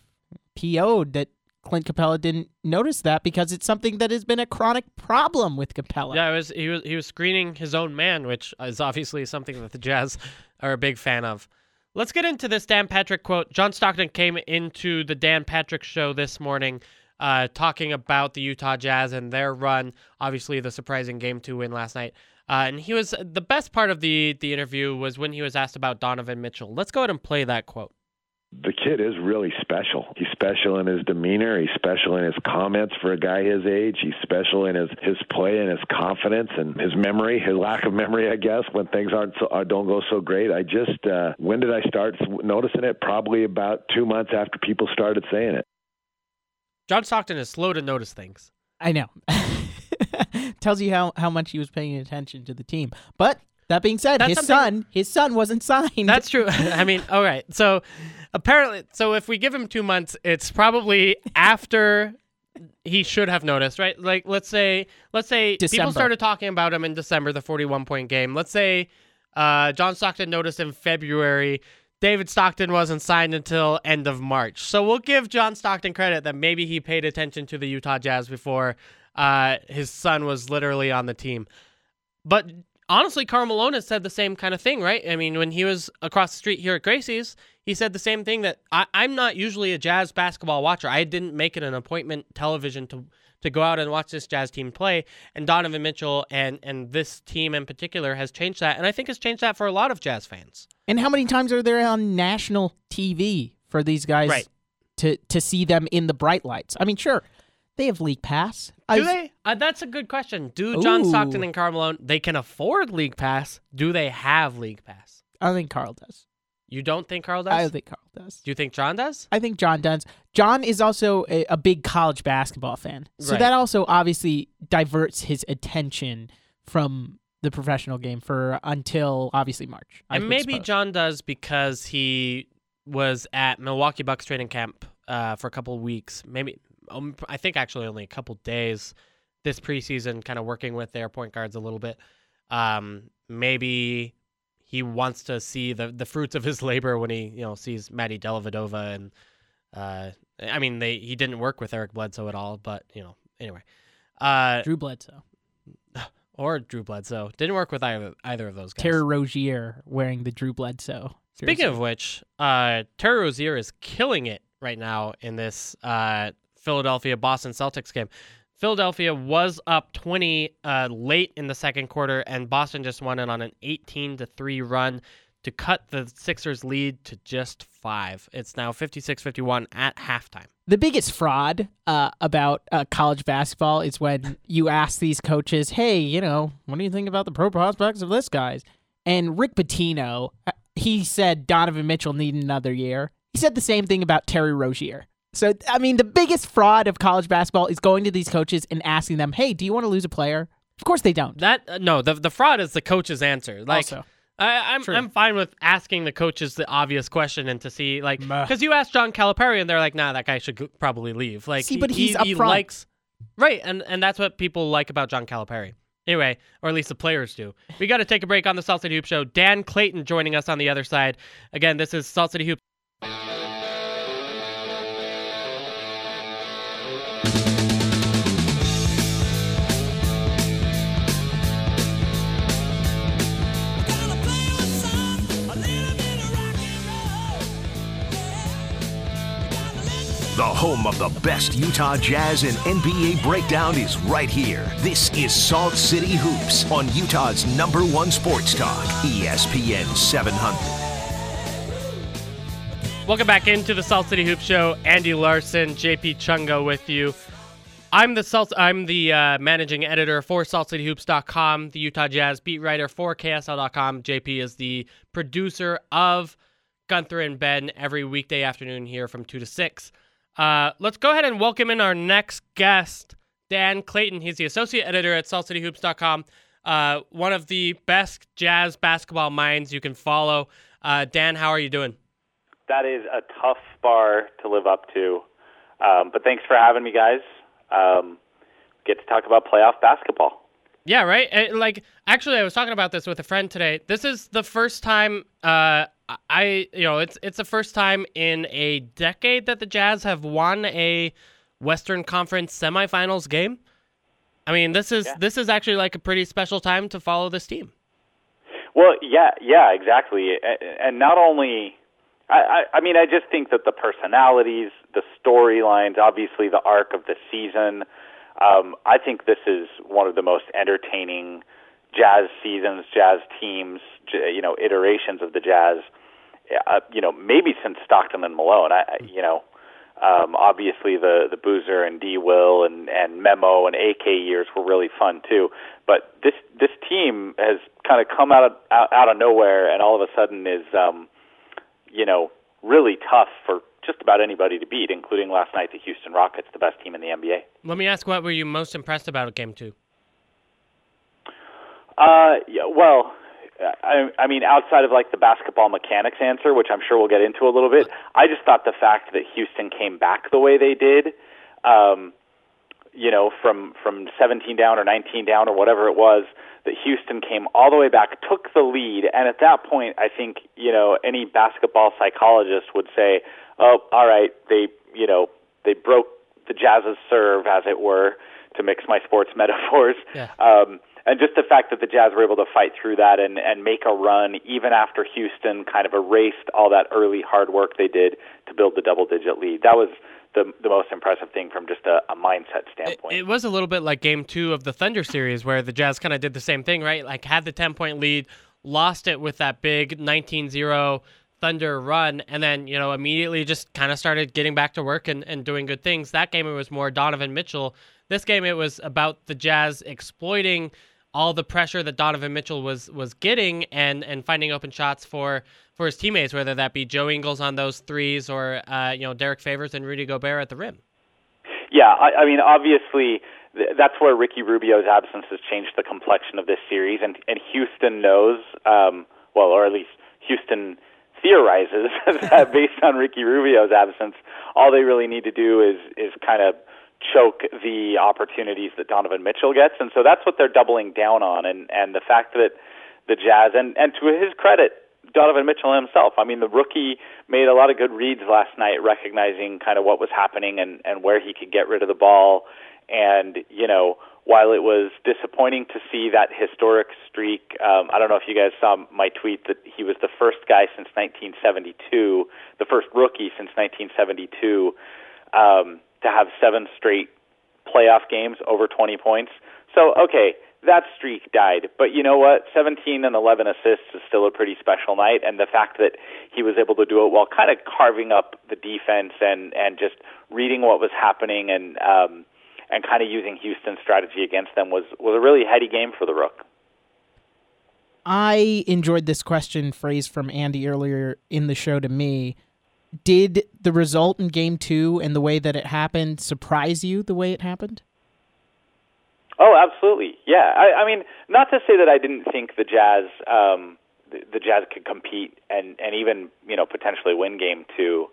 PO'd that Clint Capela didn't notice that because it's something that has been a chronic problem with Capela. Yeah, was he was he was screening his own man, which is obviously something that the Jazz are a big fan of. Let's get into this Dan Patrick quote. John Stockton came into the Dan Patrick show this morning, uh, talking about the Utah Jazz and their run. Obviously, the surprising game two win last night. Uh, and he was the best part of the the interview was when he was asked about Donovan Mitchell. Let's go ahead and play that quote. the kid is really special. He's special in his demeanor. He's special in his comments for a guy his age. He's special in his his play and his confidence and his memory, his lack of memory, I guess, when things aren't so, uh, don't go so great. I just uh, when did I start noticing it? Probably about two months after people started saying it. John Stockton is slow to notice things. I know. Tells you how, how much he was paying attention to the team. But that being said, That's his son his son wasn't signed. That's true. I mean, all right. So apparently, so if we give him two months, it's probably after he should have noticed, right? Like, let's say, let's say people started talking about him in December, the 41 point game. Let's say uh, John Stockton noticed in February. David Stockton wasn't signed until end of March. So we'll give John Stockton credit that maybe he paid attention to the Utah Jazz before uh, his son was literally on the team. But honestly, has said the same kind of thing, right? I mean, when he was across the street here at Gracie's, he said the same thing that I, I'm not usually a Jazz basketball watcher. I didn't make it an appointment television to to go out and watch this Jazz team play. And Donovan Mitchell and and this team in particular has changed that, and I think has changed that for a lot of Jazz fans. and how many times are there on national TV for these guys Right. to to see them in the bright lights? I mean, sure, they have league pass. Do they? Uh, that's a good question. Do John Ooh. Stockton and Karl Malone they can afford League Pass? Do they have League Pass? I think Karl does. You don't think Karl does? I think Karl does. Do you think John does? I think John does. John is also a, a big college basketball fan, so Right. that also obviously diverts his attention from the professional game for until obviously March. I and maybe suppose. John does because he was at Milwaukee Bucks training camp uh, for a couple of weeks. Maybe um, I think actually only a couple days this preseason, kind of working with their point guards a little bit. Um, maybe he wants to see the the fruits of his labor when he you know sees Maddie Dellavedova and uh, I mean they he didn't work with Eric Bledsoe at all, but you know anyway. Uh, Drew Bledsoe, or Drew Bledsoe didn't work with either either of those guys. Terry Rozier wearing the Drew Bledsoe. Speaking of which, uh, Terry Rozier is killing it right now in this uh, Philadelphia Boston Celtics game. Philadelphia was up 20 uh, late in the second quarter, and Boston just won it on an 18 to 3 run to cut the Sixers' lead to just five. It's now 56 51 at halftime. the biggest fraud uh, about uh, college basketball is when you ask these coaches, "Hey, you know, what do you think about the pro prospects of this guys?" And Rick Pitino, uh, he said Donovan Mitchell need another year. He said the same thing about Terry Rozier. So, I mean, the biggest fraud of college basketball is going to these coaches and asking them, "Hey, do you want to lose a player?" Of course they don't. That uh, no, the the fraud is the coach's answer. Like Also. I, I'm True. I'm fine with asking the coaches the obvious question and to see like because you asked John Calipari and they're like, nah, that guy should go- probably leave. Like, See, he- but he's he, he upfront. likes right, and and that's what people like about John Calipari. Anyway, or at least the players do. We got to take a break on the Salt City Hoop Show. Dan Clayton joining us on the other side. Again, this is Salt City Hoop. Home of the best Utah Jazz and NBA breakdown is right here. This is Salt City Hoops on Utah's number one sports talk, ESPN 700. Welcome back into the Salt City Hoop Show. Andy Larsen, JP Chunga with you. I'm the Salt. I'm the uh, managing editor for SaltCityHoops.com, the Utah Jazz beat writer for KSL.com. JP is the producer of Gunther and Ben every weekday afternoon here from two to six. Uh, let's go ahead and welcome in our next guest, Dan Clayton. He's the associate editor at SaltCityHoops.com. Uh, one of the best Jazz basketball minds you can follow. Uh, Dan, how are you doing? That is a tough bar to live up to. Um, but thanks for having me, guys. Um, get to talk about playoff basketball. Yeah, right. And, like, actually, I was talking about this with a friend today. This is the first time uh, I, you know, it's it's the first time in a decade that the Jazz have won a Western Conference semifinals game. I mean, this is Yeah. this is actually like a pretty special time to follow this team. Well, yeah, yeah, exactly. And not only, I, I, I mean, I just think that the personalities, the storylines, obviously the arc of the season. Um, I think this is one of the most entertaining Jazz seasons, Jazz teams, you know, iterations of the Jazz. Uh, you know, maybe since Stockton and Malone. I, you know, um, obviously the the Boozer and D Will and and Memo and AK years were really fun too. But this this team has kind of come out of out, out of nowhere and all of a sudden is um, you know really tough for just about anybody to beat, including last night the Houston Rockets, the best team in the NBA. Let me ask, what were you most impressed about at Game Two? Uh, yeah, well, I, I mean, outside of like the basketball mechanics answer, which I'm sure we'll get into a little bit, I just thought the fact that Houston came back the way they did, um, you know, from from 17 down or 19 down or whatever it was, that Houston came all the way back, took the lead, and at that point, I think you know any basketball psychologist would say, "Oh, all right, they you know they broke the Jazz's serve, as it were." To mix my sports metaphors, Yeah. um, and just the fact that the Jazz were able to fight through that and, and make a run even after Houston kind of erased all that early hard work they did to build the double digit lead. That was the the most impressive thing from just a, a mindset It, standpoint. it was a little bit like Game Two of the Thunder series, where the Jazz kind of did the same thing, right? Like had the ten point lead, lost it with that big 19-0 Thunder run, and then you know immediately just kind of started getting back to work and, and doing good things. That game it was more Donovan Mitchell. This game it was about the Jazz exploiting all the pressure that Donovan Mitchell was was getting and and finding open shots for for his teammates, whether that be Joe Ingles on those threes or uh, you know Derrick Favors and Rudy Gobert at the rim. Yeah, I, I mean, obviously, th- that's where Ricky Rubio's absence has changed the complexion of this series, and and Houston knows, um, well, or at least Houston theorizes that based on Ricky Rubio's absence, all they really need to do is is kind of choke the opportunities that Donovan Mitchell gets, and so that's what they're doubling down on, and and the fact that the Jazz, and and to his credit, Donovan Mitchell himself. I mean, the rookie made a lot of good reads last night, recognizing kind of what was happening and and where he could get rid of the ball. And you know, while it was disappointing to see that historic streak, um, I don't know if you guys saw my tweet that he was the first guy since 1972, the first rookie since 1972, um, to have seven straight playoff games over 20 points. So, okay, that streak died. But you know what? 17 and 11 assists is still a pretty special night, and the fact that he was able to do it while kind of carving up the defense and and just reading what was happening and um, and kind of using Houston's strategy against them was was a really heady game for the Rook. I enjoyed this question phrase from Andy earlier in the show to me. Did the result in game two and the way that it happened surprise you the way it happened? Oh, absolutely. Yeah. I, I mean, not to say that I didn't think the Jazz, um, the, the Jazz could compete and and even you know potentially win game two.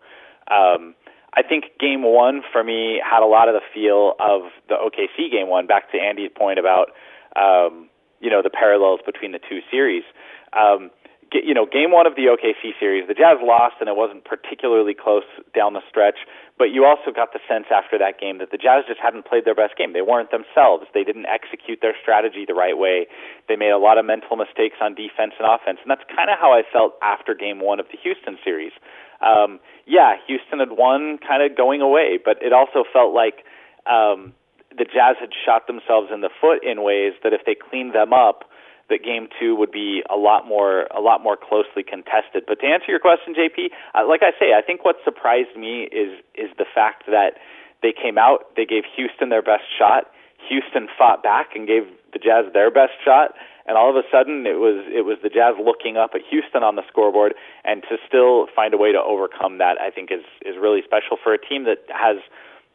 Um, I think game one for me had a lot of the feel of the OKC game one. Back to Andy's point about um, you know the parallels between the two series. Um, you know, game one of the OKC series, the Jazz lost, and it wasn't particularly close down the stretch. But you also got the sense after that game that the Jazz just hadn't played their best game. They weren't themselves. They didn't execute their strategy the right way. They made a lot of mental mistakes on defense and offense, and that's kind of how I felt after game one of the Houston series. Um, yeah, Houston had won, kind of going away, but it also felt like um, the Jazz had shot themselves in the foot in ways that if they cleaned them up, that game two would be a lot more a lot more closely contested. But to answer your question, JP, like I say, I think what surprised me is is the fact that They came out, they gave Houston their best shot. Houston fought back and gave the Jazz their best shot, and all of a sudden it was it was the Jazz looking up at Houston on the scoreboard, and to still find a way to overcome that, I think is is really special for a team that has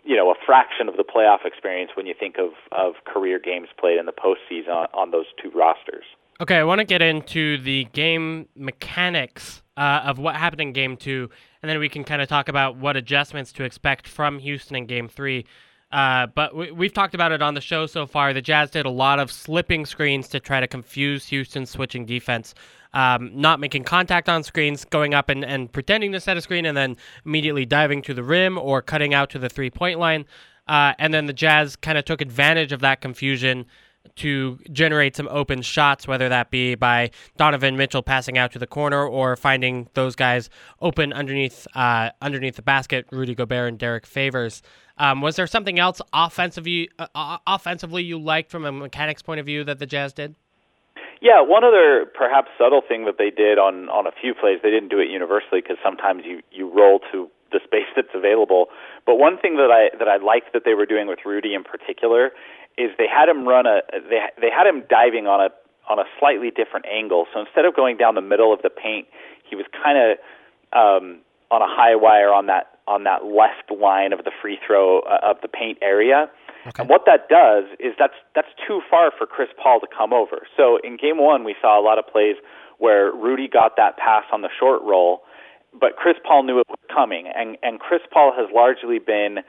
you know a fraction of the playoff experience when you think of of career games played in the postseason on, on those two rosters. Okay, I want to get into the game mechanics uh, of what happened in Game Two, and then we can kind of talk about what adjustments to expect from Houston in Game Three. Uh, but we, have talked about it on the show so far. The Jazz did a lot of slipping screens to try to confuse Houston's switching defense, um, not making contact on screens, going up and, and pretending to set a screen, and then immediately diving to the rim or cutting out to the three point line. Uh, and then the Jazz kind of took advantage of that confusion to generate some open shots, whether that be by Donovan Mitchell passing out to the corner or finding those guys open underneath uh, underneath the basket, Rudy Gobert and Derrick Favors. Um, was there something else offensively uh, offensively you liked from a mechanics point of view that the Jazz did? Yeah, one other perhaps subtle thing that they did on on a few plays, they didn't do it universally because sometimes you you roll to the space that's available. But one thing that I that I liked that they were doing with Rudy in particular is they had him run a they they had him diving on a on a slightly different angle. So instead of going down the middle of the paint, he was kind of um, on a high wire on that on that left line of the free throw uh, of the paint area. Okay. And what that does is that's that's too far for Chris Paul to come over. So in game 1 we saw a lot of plays where Rudy got that pass on the short roll, but Chris Paul knew it was coming and and Chris Paul has largely been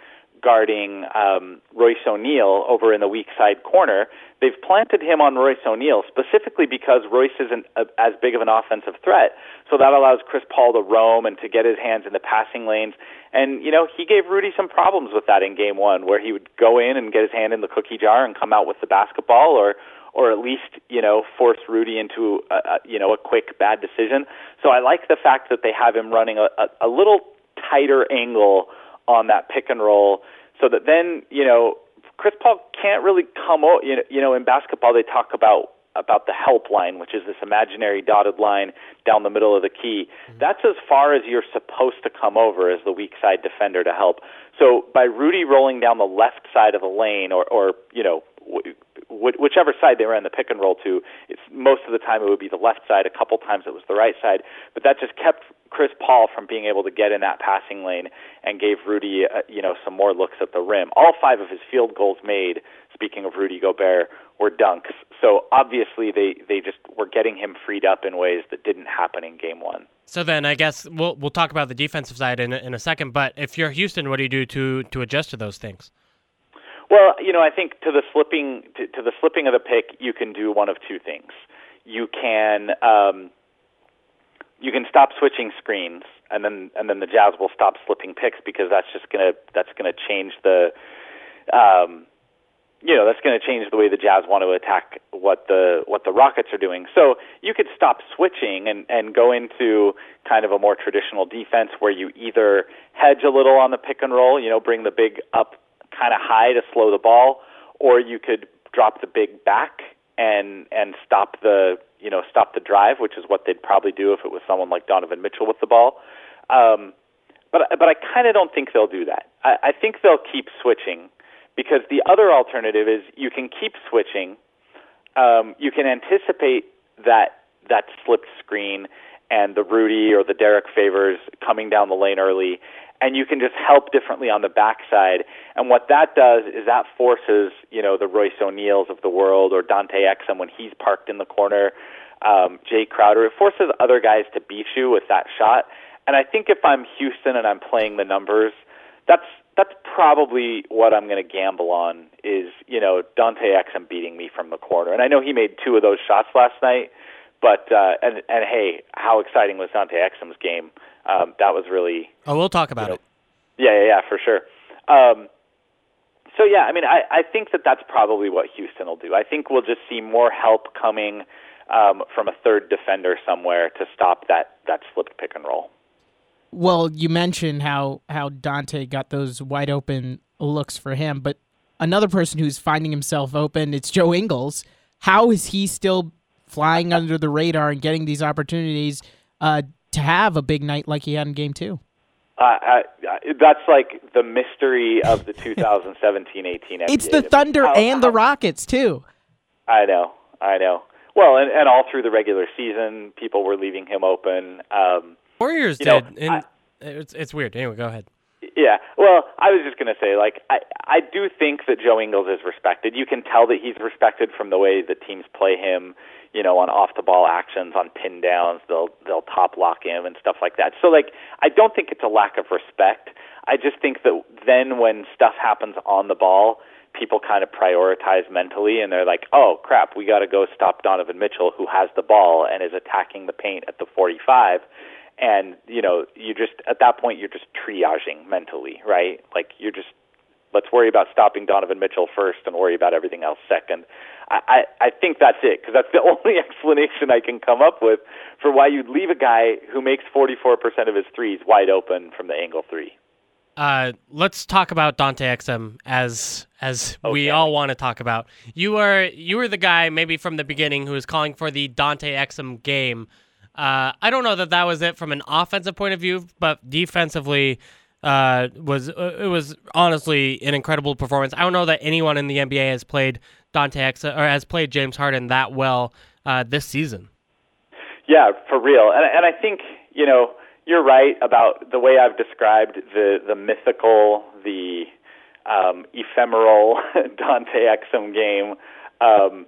guarding um, Royce O'Neale over in the weak side corner. They've planted him on Royce O'Neale specifically because Royce isn't a, as big of an offensive threat. So that allows Chris Paul to roam and to get his hands in the passing lanes. And, you know, he gave Rudy some problems with that in game one, where he would go in and get his hand in the cookie jar and come out with the basketball or, or at least, you know, force Rudy into, a, a, you know, a quick bad decision. So I like the fact that they have him running a, a, a little tighter angle on that pick and roll so that then, you know, Chris Paul can't really come out, you know, you know, in basketball they talk about about the help line, which is this imaginary dotted line down the middle of the key. Mm-hmm. That's as far as you're supposed to come over as the weak side defender to help. So by Rudy rolling down the left side of the lane, or, or you know, whichever side they ran the pick and roll to, it's most of the time it would be the left side. A couple times it was the right side, but that just kept Chris Paul from being able to get in that passing lane and gave Rudy, uh, you know, some more looks at the rim. All five of his field goals made, speaking of Rudy Gobert, were dunks. So obviously they they just were getting him freed up in ways that didn't happen in game 1. So then I guess we'll we'll talk about the defensive side in in a second, but if you're Houston, what do you do to to adjust to those things? Well, you know, I think to the slipping to, to the slipping of the pick, you can do one of two things. You can um, you can stop switching screens, and then and then the Jazz will stop slipping picks because that's just gonna that's gonna change the um, you know that's going to change the way the Jazz want to attack what the what the Rockets are doing. So you could stop switching and and go into kind of a more traditional defense where you either hedge a little on the pick and roll, you know, bring the big up kind of high to slow the ball, or you could drop the big back and and stop the you know stop the drive, which is what they'd probably do if it was someone like Donovan Mitchell with the ball. Um, but but I kind of don't think they'll do that. I, I think they'll keep switching because the other alternative is you can keep switching. Um, you can anticipate that that slipped screen and the Rudy or the Derrick Favors coming down the lane early, and you can just help differently on the backside. And what that does is that forces, you know, the Royce O'Neales of the world or Dante Exum when he's parked in the corner, um, Jae Crowder. It forces other guys to beat you with that shot. And I think if I'm Houston and I'm playing the numbers, that's that's probably what I'm going to gamble on is you know Dante Exum beating me from the corner. And I know he made two of those shots last night, but uh, and and hey, how exciting was Dante Exum's game? Um, that was really. Oh, we'll talk about you know, it. Yeah, yeah, yeah, for sure. Um, so yeah, I mean, I, I think that that's probably what Houston will do. I think we'll just see more help coming um, from a third defender somewhere to stop that that slipped pick and roll. Well, you mentioned how how Dante got those wide open looks for him, but another person who's finding himself open, it's Joe Ingles. How is he still flying under the radar and getting these opportunities uh, to have a big night like he had in game two? Uh, I, I, that's like the mystery of the 2017-18 NBA. It's the. Thunder How- and the Rockets too. I know, I know. Well, and, and all through the regular season, people were leaving him open. Um, Warriors You know, did. and I- it's it's weird. Anyway, go ahead. Yeah. Well, I was just going to say, like, I I do think that Joe Ingles is respected. You can tell that he's respected from the way that teams play him. You know, on off the ball actions, on pin downs, they'll they'll top lock him and stuff like that. So, like, I don't think it's a lack of respect. I just think that then when stuff happens on the ball, people kind of prioritize mentally, and they're like, oh crap, we got to go stop Donovan Mitchell, who has the ball and is attacking the paint at the 45 and you know you just at that point you're just triaging mentally right like you're just let's worry about stopping donovan mitchell first and worry about everything else second i i, I think that's it because that's the only explanation i can come up with for why you'd leave a guy who makes 44% of his threes wide open from the angle three Uh, let's talk about Dante Exum as as we all want to talk about. You are you were the guy maybe from the beginning who was calling for the Dante Exum game. Uh, I don't know that that was it from an offensive point of view, but defensively uh, was uh, it was honestly an incredible performance. I don't know that anyone in the NBA has played Dante Exum or has played James Harden that well uh, this season. Yeah, for real. And and I think, you know, you're right about the way I've described the the mythical, the um, ephemeral Dante Exum game, um,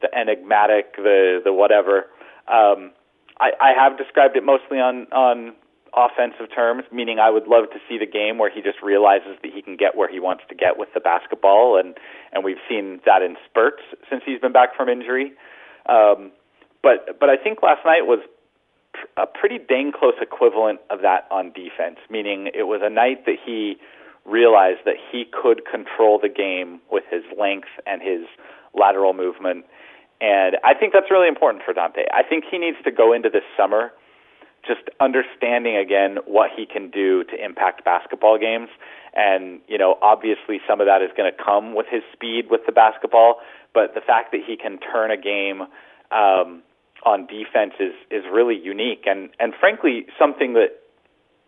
the enigmatic, the the whatever. Um, I, I have described it mostly on on offensive terms, meaning I would love to see the game where he just realizes that he can get where he wants to get with the basketball, and and we've seen that in spurts since he's been back from injury. Um, but but I think last night was a pretty dang close equivalent of that on defense, meaning it was a night that he realized that he could control the game with his length and his lateral movement. And I think that's really important for Dante. I think he needs to go into this summer just understanding again what he can do to impact basketball games. And, you know, obviously some of that is going to come with his speed with the basketball, but the fact that he can turn a game um, on defense is, is really unique and, and frankly something that,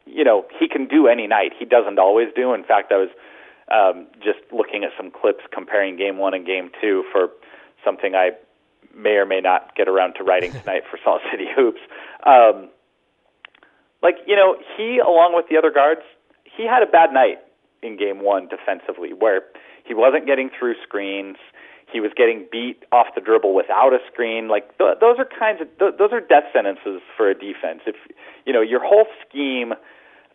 you know, he can do any night. He doesn't always do. In fact, I was um, just looking at some clips comparing game one and game two for something I may or may not get around to writing tonight for Salt City Hoops. Um, like you know, he along with the other guards, he had a bad night in game one defensively, where he wasn't getting through screens. He was getting beat off the dribble without a screen. Like th- those are kinds of th- those are death sentences for a defense. If you know your whole scheme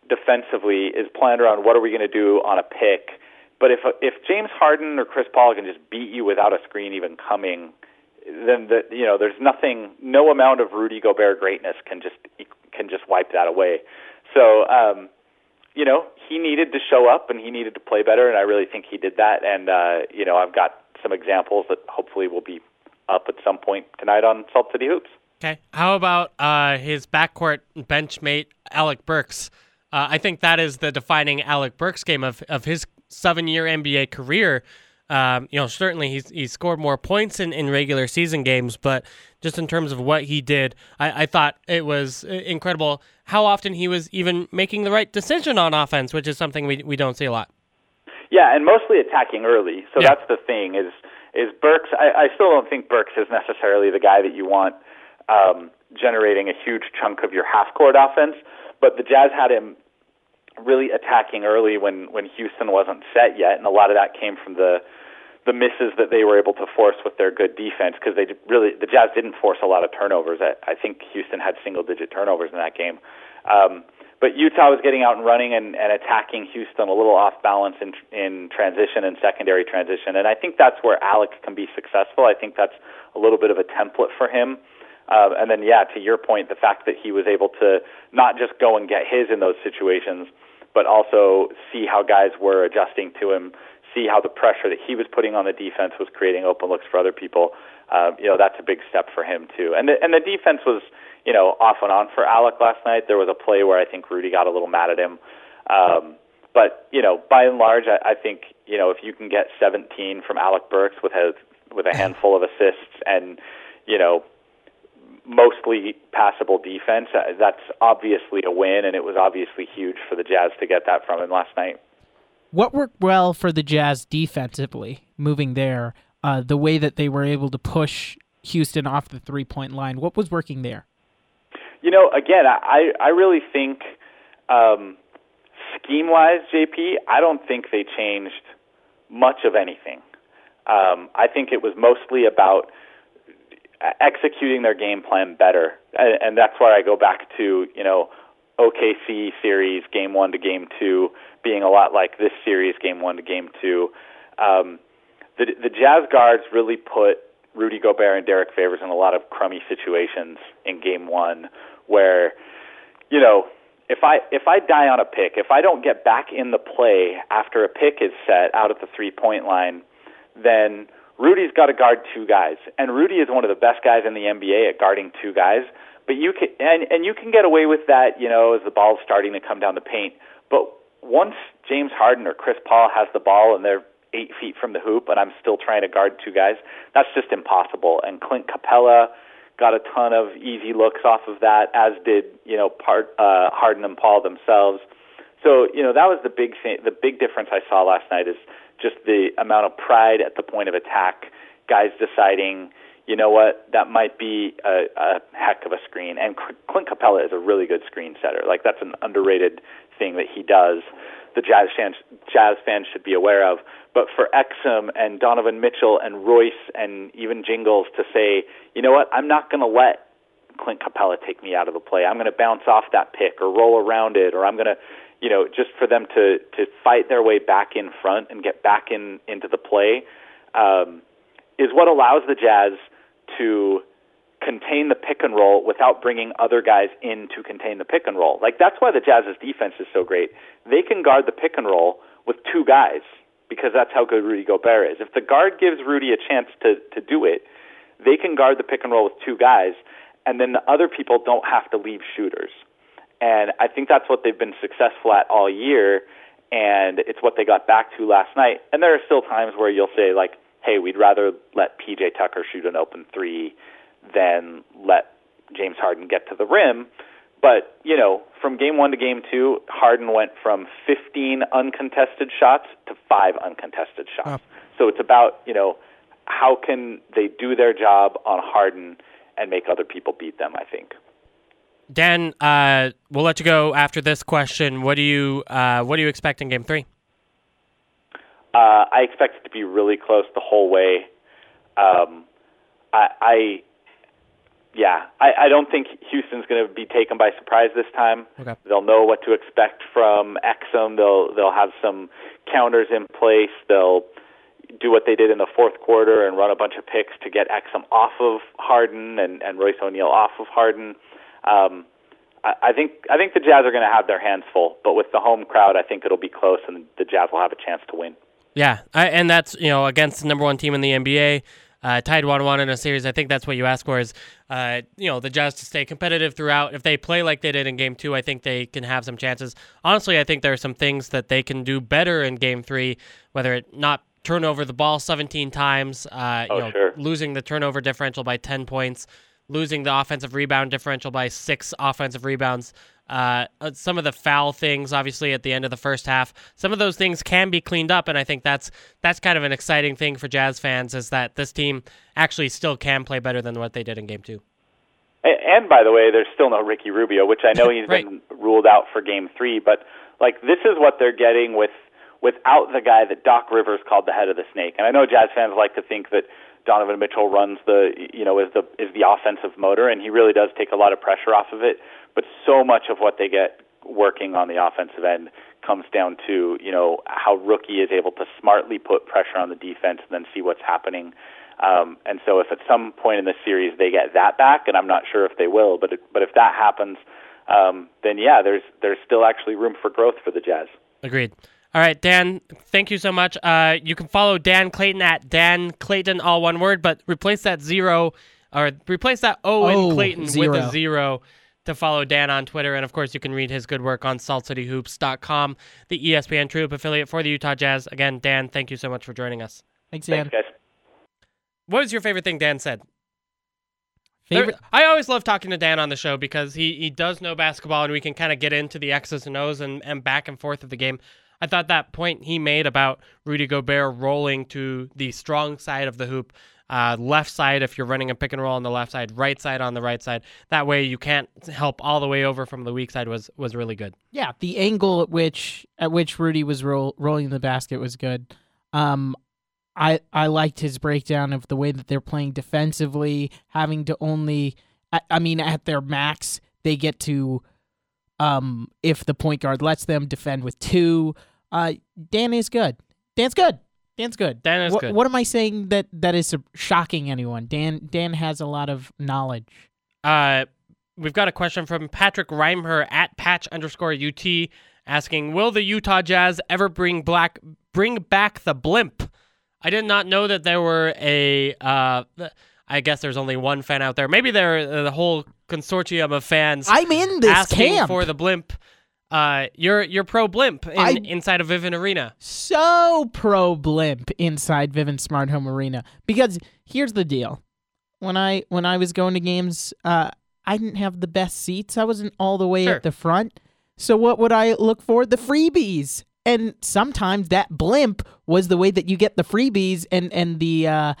defensively is planned around what are we going to do on a pick, but if if James Harden or Chris Paul can just beat you without a screen even coming, then the you know there's nothing, no amount of Rudy Gobert greatness can just can just wipe that away. So um, you know he needed to show up and he needed to play better, and I really think he did that. And uh, you know I've got some examples that hopefully will be up at some point tonight on Salt City Hoops. Okay. How about uh, his backcourt benchmate Alec Burks? Uh, I think that is the defining Alec Burks game of, of his seven-year NBA career. Um, you know, certainly he's he scored more points in, in regular season games, but just in terms of what he did, I, I thought it was uh, incredible how often he was even making the right decision on offense, which is something we we don't see a lot. Yeah, and mostly attacking early. So Yeah. that's the thing is is Burks. I, I still don't think Burks is necessarily the guy that you want um, generating a huge chunk of your half court offense. But the Jazz had him really attacking early when when Houston wasn't set yet, and a lot of that came from the the misses that they were able to force with their good defense because they really the Jazz didn't force a lot of turnovers. I, I think Houston had single digit turnovers in that game. Um, but Utah was getting out and running and, and attacking Houston a little off balance in in transition and secondary transition, and I think that's where Alec can be successful. I think that's a little bit of a template for him. Uh, and then, yeah, to your point, the fact that he was able to not just go and get his in those situations, but also see how guys were adjusting to him, see how the pressure that he was putting on the defense was creating open looks for other people. Uh, you know, that's a big step for him too. And the, and the defense was, you know, off and on for Alec last night. There was a play where I think Rudy got a little mad at him. Um, but you know, by and large, I, I think you know if you can get 17 from Alec Burks with a with a handful of assists and you know mostly passable defense. Uh, That's obviously a win, and it was obviously huge for the Jazz to get that from him last night. What worked well for the Jazz defensively, moving there, uh, the way that they were able to push Houston off the three point line? What was working there? You know, again, I I really think um, scheme wise, JP, I don't think they changed much of anything. Um, I think it was mostly about executing their game plan better, and, and that's where I go back to you know OKC series game one to game two being a lot like this series game one to game two. Um, the the Jazz guards really put Rudy Gobert and Derrick Favors in a lot of crummy situations in game one where you know if I if I die on a pick, if I don't get back in the play after a pick is set out at the three point line, then Rudy's got to guard two guys, and Rudy is one of the best guys in the NBA at guarding two guys. But you can and and you can get away with that, you know, as the ball's starting to come down the paint. But once James Harden or Chris Paul has the ball and they're eight feet from the hoop, and I'm still trying to guard two guys, that's just impossible. And Clint Capela got a ton of easy looks off of that, as did you know part uh, Harden and Paul themselves. So you know that was the big thing. The big difference I saw last night is just the amount of pride at the point of attack. Guys deciding, you know what, that might be a, a heck of a screen. And Clint Capela is a really good screen setter. Like that's an underrated thing that he does. The Jazz fans, Jazz fans should be aware of. But for Exum and Donovan Mitchell and Royce and even Jingles to say, you know what, I'm not going to let Clint Capela take me out of the play. I'm going to bounce off that pick or roll around it, or I'm going to, you know, just for them to to fight their way back in front and get back in into the play um, is what allows the Jazz to contain the pick and roll without bringing other guys in to contain the pick and roll. Like that's why the Jazz's defense is so great. They can guard the pick and roll with two guys because that's how good Rudy Gobert is. If the guard gives Rudy a chance to to do it, they can guard the pick and roll with two guys, and then the other people don't have to leave shooters. And I think that's what they've been successful at all year, and it's what they got back to last night. And there are still times where you'll say like, "Hey, we'd rather let PJ Tucker shoot an open three than let James Harden get to the rim." But, you know, from game one to game two, Harden went from 15 uncontested shots to five uncontested shots. So it's about, you know, how can they do their job on Harden and make other people beat them, I think. Dan, uh, we'll let you go after this question. What do you uh, what do you expect in game three? Uh, I expect it to be really close the whole way. Um, I, I yeah, I, I don't think Houston's going to be taken by surprise this time. Okay. They'll know what to expect from Exum. They'll they'll have some counters in place. They'll do what they did in the fourth quarter and run a bunch of picks to get Exum off of Harden and, and Royce O'Neal off of Harden. Um, I, I think I think the Jazz are going to have their hands full, but with the home crowd, I think it'll be close, and the Jazz will have a chance to win. Yeah, I, and that's you know against the number one team in the NBA, uh, tied one one in a series. I think that's what you ask for is uh, you know the Jazz to stay competitive throughout. If they play like they did in Game Two, I think they can have some chances. Honestly, I think there are some things that they can do better in Game Three, whether it not turn over the ball 17 times, uh, Oh, you know, sure. losing the turnover differential by 10 points, losing the offensive rebound differential by six offensive rebounds. Uh, uh, some of the foul things, obviously, at the end of the first half, some of those things can be cleaned up, and I think that's that's kind of an exciting thing for Jazz fans is that this team actually still can play better than what they did in Game Two. And, and by the way, there's still no Ricky Rubio, which I know he's Right. been ruled out for Game Three. But like this is what they're getting with without the guy that Doc Rivers called the head of the snake. And I know Jazz fans like to think that Donovan Mitchell runs the you know is the is the offensive motor, and he really does take a lot of pressure off of it. But so much of what they get working on the offensive end comes down to you know how Ricky is able to smartly put pressure on the defense and then see what's happening. Um, and so, if at some point in the series they get that back, and I'm not sure if they will, but it, but if that happens, um, then yeah, there's there's still actually room for growth for the Jazz. Agreed. All right, Dan, thank you so much. Uh, you can follow Dan Clayton at Dan Clayton, all one word, but replace that zero or replace that O in Oh, Clayton with a zero to follow Dan on Twitter. And of course, you can read his good work on saltcityhoops.com, the ESPN TrueHoop affiliate for the Utah Jazz. Again, Dan, thank you so much for joining us. Thanks, Dan. Thanks, guys. What was your favorite thing Dan said? There- Favorite? I always love talking to Dan on the show because he, he does know basketball and we can kind of get into the X's and O's and, and back and forth of the game. I thought that point he made about Rudy Gobert rolling to the strong side of the hoop, uh, left side if you're running a pick and roll on the left side, right side on the right side. That way you can't help all the way over from the weak side was was really good. Yeah, the angle at which at which Rudy was roll, rolling the basket was good. Um, I I liked his breakdown of the way that they're playing defensively, having to only. I, I mean, at their max, they get to, um, if the point guard lets them defend with two. Uh, Dan is good. Dan's good. Dan's good. Dan is what, good. What am I saying that that is shocking anyone? Dan Dan has a lot of knowledge. Uh, we've got a question from Patrick Reimer at patch underscore UT asking, "Will the Utah Jazz ever bring black bring back the blimp?" I did not know that there were a. Uh, I guess there's only one fan out there. Maybe they're uh, the whole consortium of fans I'm in this asking camp. for the blimp. Uh, you're you're pro blimp in, I- inside of Vivint Arena. so pro blimp inside Vivint Smart Home Arena because here's the deal. When I when I was going to games, uh, I didn't have the best seats. I wasn't all the way Sure. at the front. So what would I look for? The freebies. And sometimes that blimp was the way that you get the freebies and and the uh,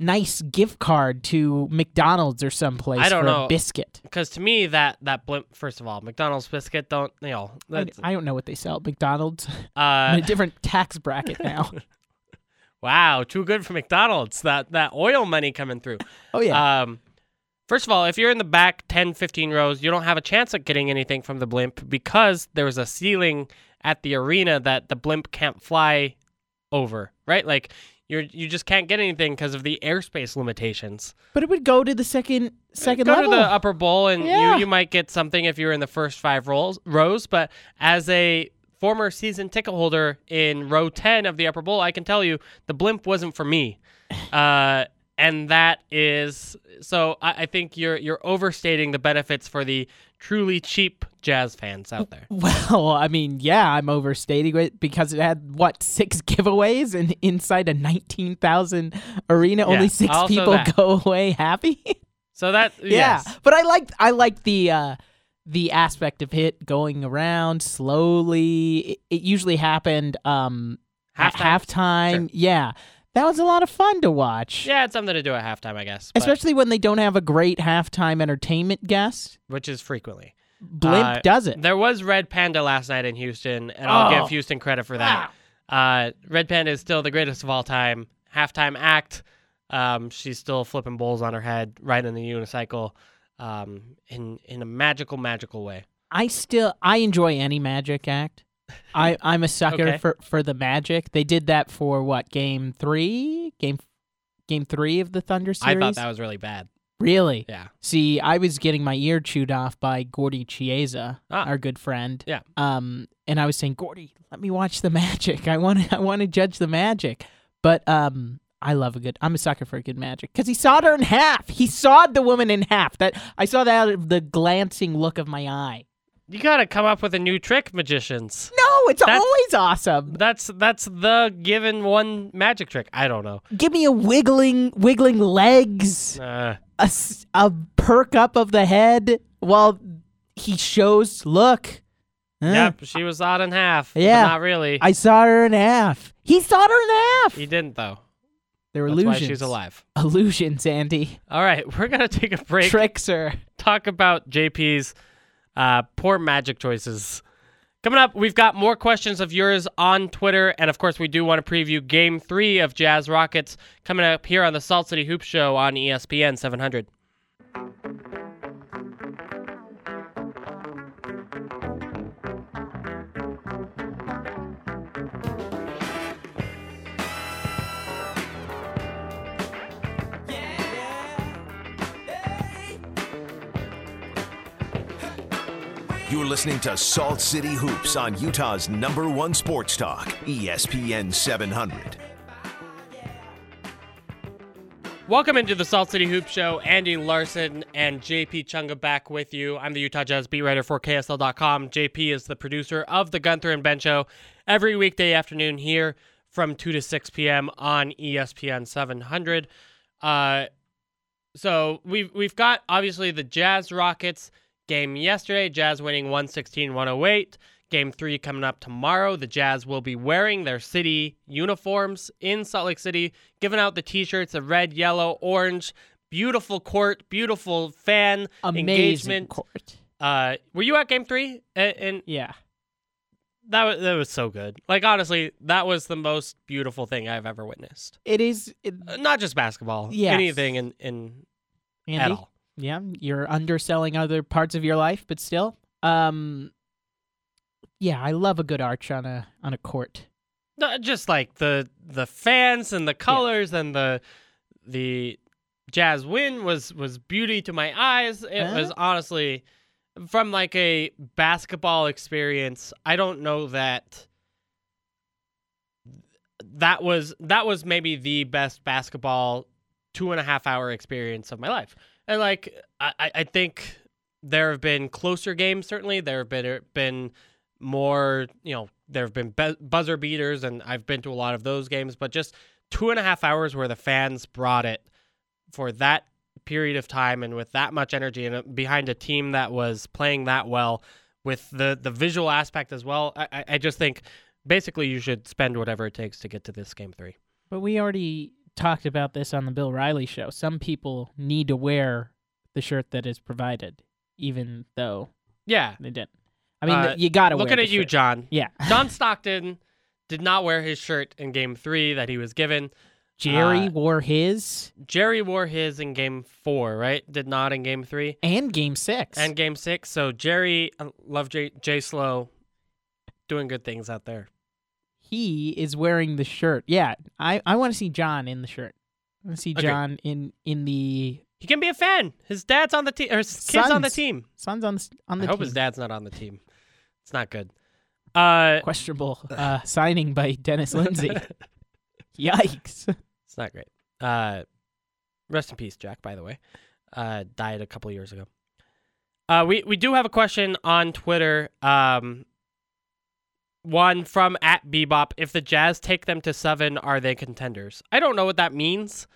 nice gift card to McDonald's or someplace I don't for know. a biscuit. Because to me, that that blimp, first of all, McDonald's biscuit don't you know? I, That's, I don't know what they sell at McDonald's. uh, in a different tax bracket now. Wow, too good for McDonald's. That that oil money coming through. Oh yeah. Um, first of all, if you're in the back 10, 15 rows, you don't have a chance at getting anything from the blimp because there's a ceiling at the arena that the blimp can't fly over. Right? Like you're you just can't get anything because of the airspace limitations. but it would go to the second second Go level. to the upper bowl and Yeah. you you might get something if you're in the first five rows rows. But as a former season ticket holder in row 10 of the upper bowl, I can tell you the blimp wasn't for me. Uh, and that is so I, I think you're you're overstating the benefits for the truly cheap jazz fans out there. Well, I mean, yeah, I'm overstating it because it had what six giveaways and inside a nineteen thousand arena, Yeah, only six people that. go away happy. So that yeah, yes. but I like I like the uh, the aspect of it going around slowly. It, it usually happened um, at Halftime? halftime. Yeah, that was a lot of fun to watch. Yeah, it's something to do at halftime, I guess. but- Especially when they don't have a great halftime entertainment guest. which is frequently. Blimp Uh, does it. There was Red Panda last night in Houston, and I'll Oh. give Houston credit for that. Uh, Red Panda is still the greatest of all time. Halftime act. Um, she's still flipping bowls on her head, riding the unicycle, um, in in a magical, magical way. I still I enjoy any magic act. I I'm a sucker Okay. for for the magic. They did that for what game three game game three of the Thunder series. I thought that was really bad. really. Yeah. See, I was getting my ear chewed off by Gordy Chiesa, Ah. our good friend. Yeah. Um, and I was saying, Gordy, let me watch the magic. I want to I want to judge the magic. But um, I love a good. I'm a sucker for a good magic because he sawed her in half. He sawed the woman in half. That I saw that out of the glancing look of my eye. You gotta come up with a new trick, magicians. No, it's That's- always awesome. That's that's the given one magic trick. I don't know. Give me a wiggling, wiggling legs, Uh, a, a perk up of the head while he shows. Look, Huh? Yep, she was odd in half. but Yeah. not really. I saw her in half. He saw her in half. he didn't though. They're That's illusions. why she's alive. Illusions, Andy. All right, we're gonna take a break. Tricks her. talk about JP's uh, poor magic choices. Coming up, we've got more questions of yours on Twitter, and of course, we do want to preview Game Three of Jazz Rockets coming up here on the Salt City Hoop Show on ESPN 700. You're listening to Salt City Hoops on Utah's number one sports talk, ESPN 700. Welcome into the Salt City Hoop Show. Andy Larsen and JP Chunga back with you. I'm the Utah Jazz beat writer for KSL.com. JP is the producer of the Gunther and Ben Show every weekday afternoon here from 2 to 6 p.m. on ESPN 700. Uh, So we've we've got obviously the Jazz Rockets game yesterday. Jazz winning 116-108. Game three coming up tomorrow. The Jazz will be wearing their city uniforms in Salt Lake City, giving out the T-shirts of red, yellow, orange. Beautiful court, beautiful fan Amazing engagement. court. Uh, were you at Game Three? And, and Yeah. that was that was so good. Like honestly, that was the most beautiful thing I've ever witnessed. It is. It, Uh, not just basketball, Yes. anything in in at all. Yeah, you're underselling other parts of your life, but still. Um Yeah, I love a good arch on a on a court. No, just like the the fans and the colors and the the jazz win was was beauty to my eyes. It Huh? was honestly from like a basketball experience. I don't know that that was that was maybe the best basketball two and a half hour experience of my life. And like I, I- think there have been closer games. Certainly, there have been been more. You know, there have been bu- buzzer beaters, and I've been to a lot of those games. But just two and a half hours where the fans brought it for that period of time and with that much energy and uh, behind a team that was playing that well with the the visual aspect as well. I- I just think basically you should spend whatever it takes to get to this game three. But we already talked about this on the Bill Riley show. Some people need to wear the shirt that is provided, even though Yeah, they didn't. I mean, Uh, you got to looking at you, shirt. John. Yeah. John Stockton did not wear his shirt in game three that he was given. Jerry uh, wore his Jerry wore his in game four, right? Did not in game three and game six. and game six. So Jerry, I love Jay, Jay Slow, doing good things out there. He is wearing the shirt. Yeah, I, I want to see John in the shirt. I want to see Okay. John in in the He can be a fan. His dad's on the team, or his kid's on the Sons. team. Suns on the on I the hope team. his dad's not on the team. It's not good. Uh, Questionable uh, signing by Dennis Lindsay. Yikes! It's not great. Uh, rest in peace, Jack. By the way, uh, died a couple years ago. Uh, we we do have a question on Twitter. Um, one from at Bebop. If the Jazz take them to seven, are they contenders? I don't know what that means.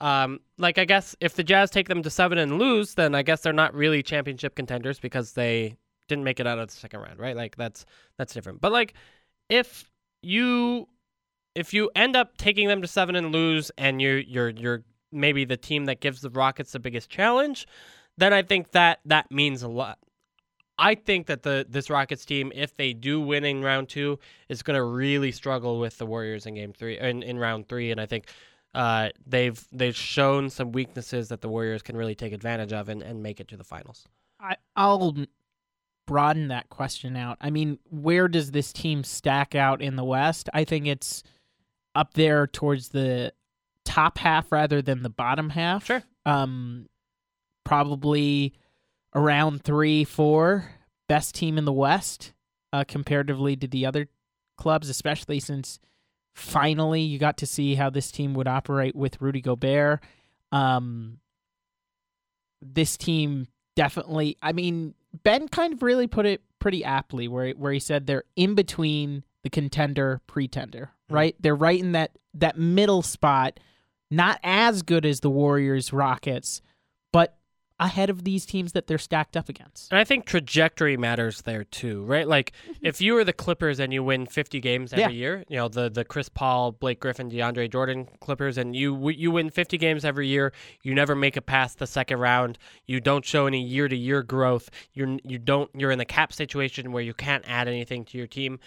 Um, like I guess if the Jazz take them to seven and lose, then I guess they're not really championship contenders because they didn't make it out of the second round, right? Like that's that's different. But like if you if you end up taking them to seven and lose, and you're you're you're maybe the team that gives the Rockets the biggest challenge, then I think that that means a lot. I think that the this Rockets team, if they do win in round two, is going to really struggle with the Warriors in game three in, in round three, and I think uh, they've they've shown some weaknesses that the Warriors can really take advantage of and, and make it to the finals. I, I'll broaden that question out. I mean, where does this team stack out in the West? I think it's up there towards the top half rather than the bottom half. Sure. Um, probably around three, four, best team in the West, uh, comparatively to the other clubs, especially since finally you got to see how this team would operate with Rudy Gobert. Um, this team definitely. I mean, Ben kind of really put it pretty aptly, where where he said they're in between the contender pretender, right? They're right in that that middle spot, not as good as the Warriors, Rockets, ahead of these teams that they're stacked up against. And I think trajectory matters there too, right? Like mm-hmm. if you were the Clippers and you win 50 games every Yeah. year, you know the the Chris Paul, Blake Griffin, DeAndre Jordan Clippers, and you you win 50 games every year, you never make it past the second round. You don't show any year to year growth. You you don't you're in the cap situation where you can't add anything to your team.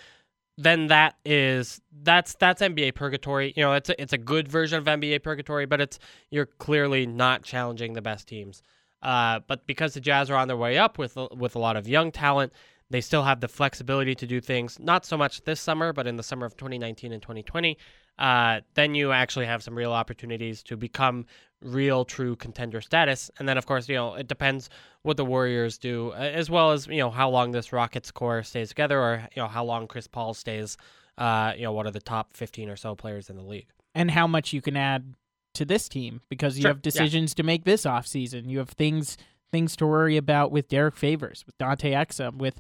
Then that is that's that's NBA purgatory. You know, it's a, it's a good version of NBA purgatory, but it's you're clearly not challenging the best teams. Uh, but because the Jazz are on their way up with with a lot of young talent, they still have the flexibility to do things. Not so much this summer, but in the summer of 2019 and 2020. Uh, then you actually have some real opportunities to become real, true contender status. And then, of course, you know it depends what the Warriors do, uh, as well as you know how long this Rockets core stays together, or you know how long Chris Paul stays. Uh, you know, what are the top 15 or so players in the league? and how much you can add to this team because you Sure, have yeah. decisions to make this offseason. You have things things to worry about with Derrick Favors, with Dante Exum, with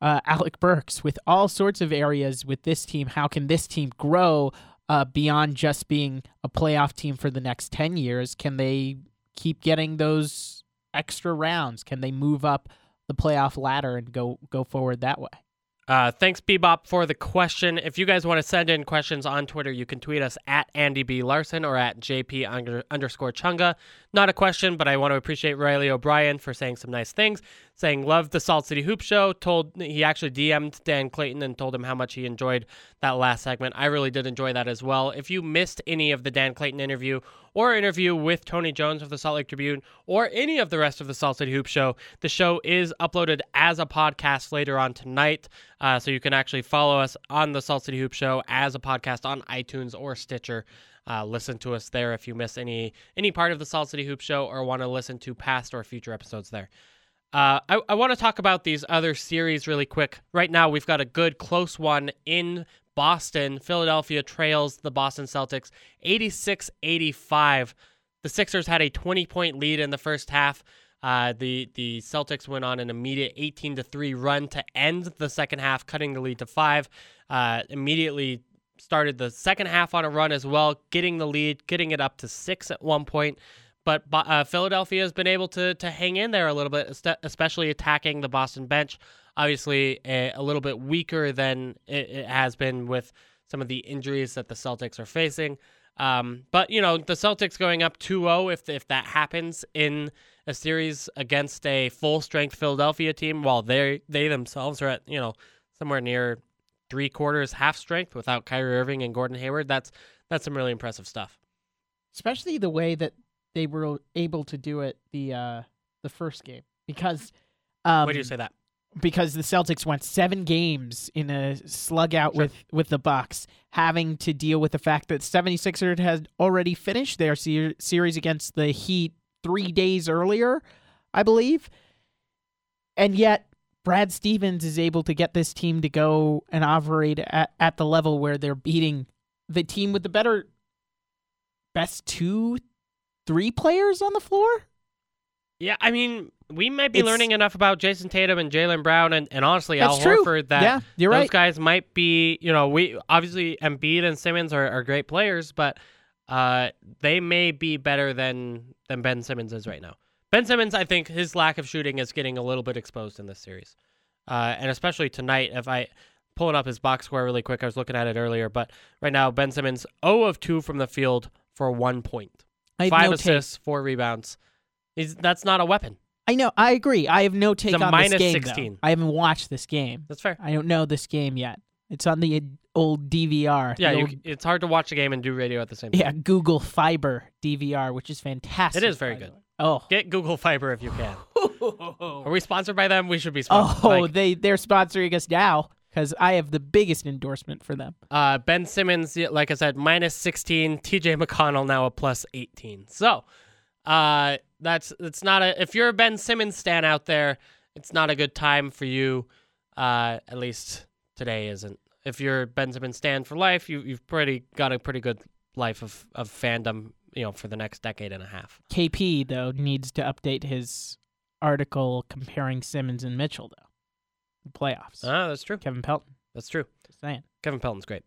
uh, Alec Burks, with all sorts of areas with this team. How can this team grow uh, beyond just being a playoff team for the next 10 years? Can they keep getting those extra rounds? Can they move up the playoff ladder and go go forward that way? Uh, thanks, Bebop, for the question. If you guys want to send in questions on Twitter, you can tweet us at Andy B. Larsen or at JP under, underscore Chunga. Not a question, but I want to appreciate Riley O'Brien for saying some nice things, saying, Love the Salt City Hoop Show. Told He actually DM'd Dan Clayton and told him how much he enjoyed that last segment. I really did enjoy that as well. If you missed any of the Dan Clayton interview or interview with Tony Jones of the Salt Lake Tribune or any of the rest of the Salt City Hoop Show, the show is uploaded as a podcast later on tonight. Uh, so you can actually follow us on the Salt City Hoop Show as a podcast on iTunes or Stitcher. Uh, listen to us there if you miss any any part of the Salt City Hoop Show or want to listen to past or future episodes there. Uh, I, I want to talk about these other series really quick. Right now, we've got a good close one in Boston. Philadelphia trails the Boston Celtics 86 85. The Sixers had a 20 point lead in the first half. Uh, the the Celtics went on an immediate 18 to three run to end the second half, cutting the lead to five. Uh, immediately started the second half on a run as well, getting the lead, getting it up to six at one point. But uh, Philadelphia has been able to to hang in there a little bit, especially attacking the Boston bench. Obviously, a, a little bit weaker than it, it, has been with some of the injuries that the Celtics are facing. Um, but you know, the Celtics going up 2-0 if if that happens in a series against a full strength Philadelphia team, while they they themselves are at you know somewhere near three quarters half strength without Kyrie Irving and Gordon Hayward. That's that's some really impressive stuff. Especially the way that they were able to do it the uh, the first game because. Um, Why do you say that? Because the Celtics went seven games in a slug out Sure. with, with the Bucks, having to deal with the fact that 76ers had already finished their ser- series against the Heat three days earlier, I believe. And yet, Brad Stevens is able to get this team to go and operate at, at the level where they're beating the team with the better, best two, three players on the floor. Yeah, I mean, we might be It's- learning enough about Jayson Tatum and Jaylen Brown and, and honestly Al true. Horford that Yeah, you're those right. guys might be, you know, we obviously Embiid and Simmons are, are great players, but uh, they may be better than than Ben Simmons is right now. Ben Simmons, I think his lack of shooting is getting a little bit exposed in this series, uh, and especially tonight. If I pulling up his box score really quick, I was looking at it earlier, but right now Ben Simmons 0 of 2 from the field for one point, five no take. assists, four rebounds. He's, that's not a weapon. I know. I agree. I have no take on minus this game. though. 16. I haven't watched this game. That's fair. I don't know this game yet. It's on the uh, old DVR. Yeah, the you, it's hard to watch a game and do radio at the same time. yeah, Google Fiber DVR, which is fantastic. It is very good. Oh. Get Google Fiber if you can. Are we sponsored by them? We should be sponsored. Oh, Like, they they're sponsoring us now because I have the biggest endorsement for them. uh, Ben Simmons, like I said, minus 16. TJ McConnell now a plus 18. So uh, that's it's not a. If you're a Ben Simmons stan out there, it's not a good time for you. Uh, at least today isn't. If you're Ben Simmons stan for life, you you've pretty got a pretty good life of of fandom. You know, for the next decade and a half. KP though needs to update his article comparing Simmons and Mitchell though. The playoffs. Ah, that's true. Kevin Pelton. That's true. Just saying. Kevin Pelton's great.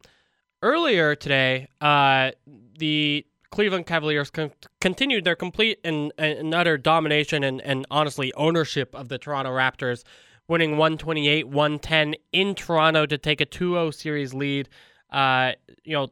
Earlier today, uh, the Cleveland Cavaliers con- continued their complete and, and utter domination and, and honestly ownership of the Toronto Raptors, winning 128 110 in Toronto to take a 2 0 series lead. Uh, you know,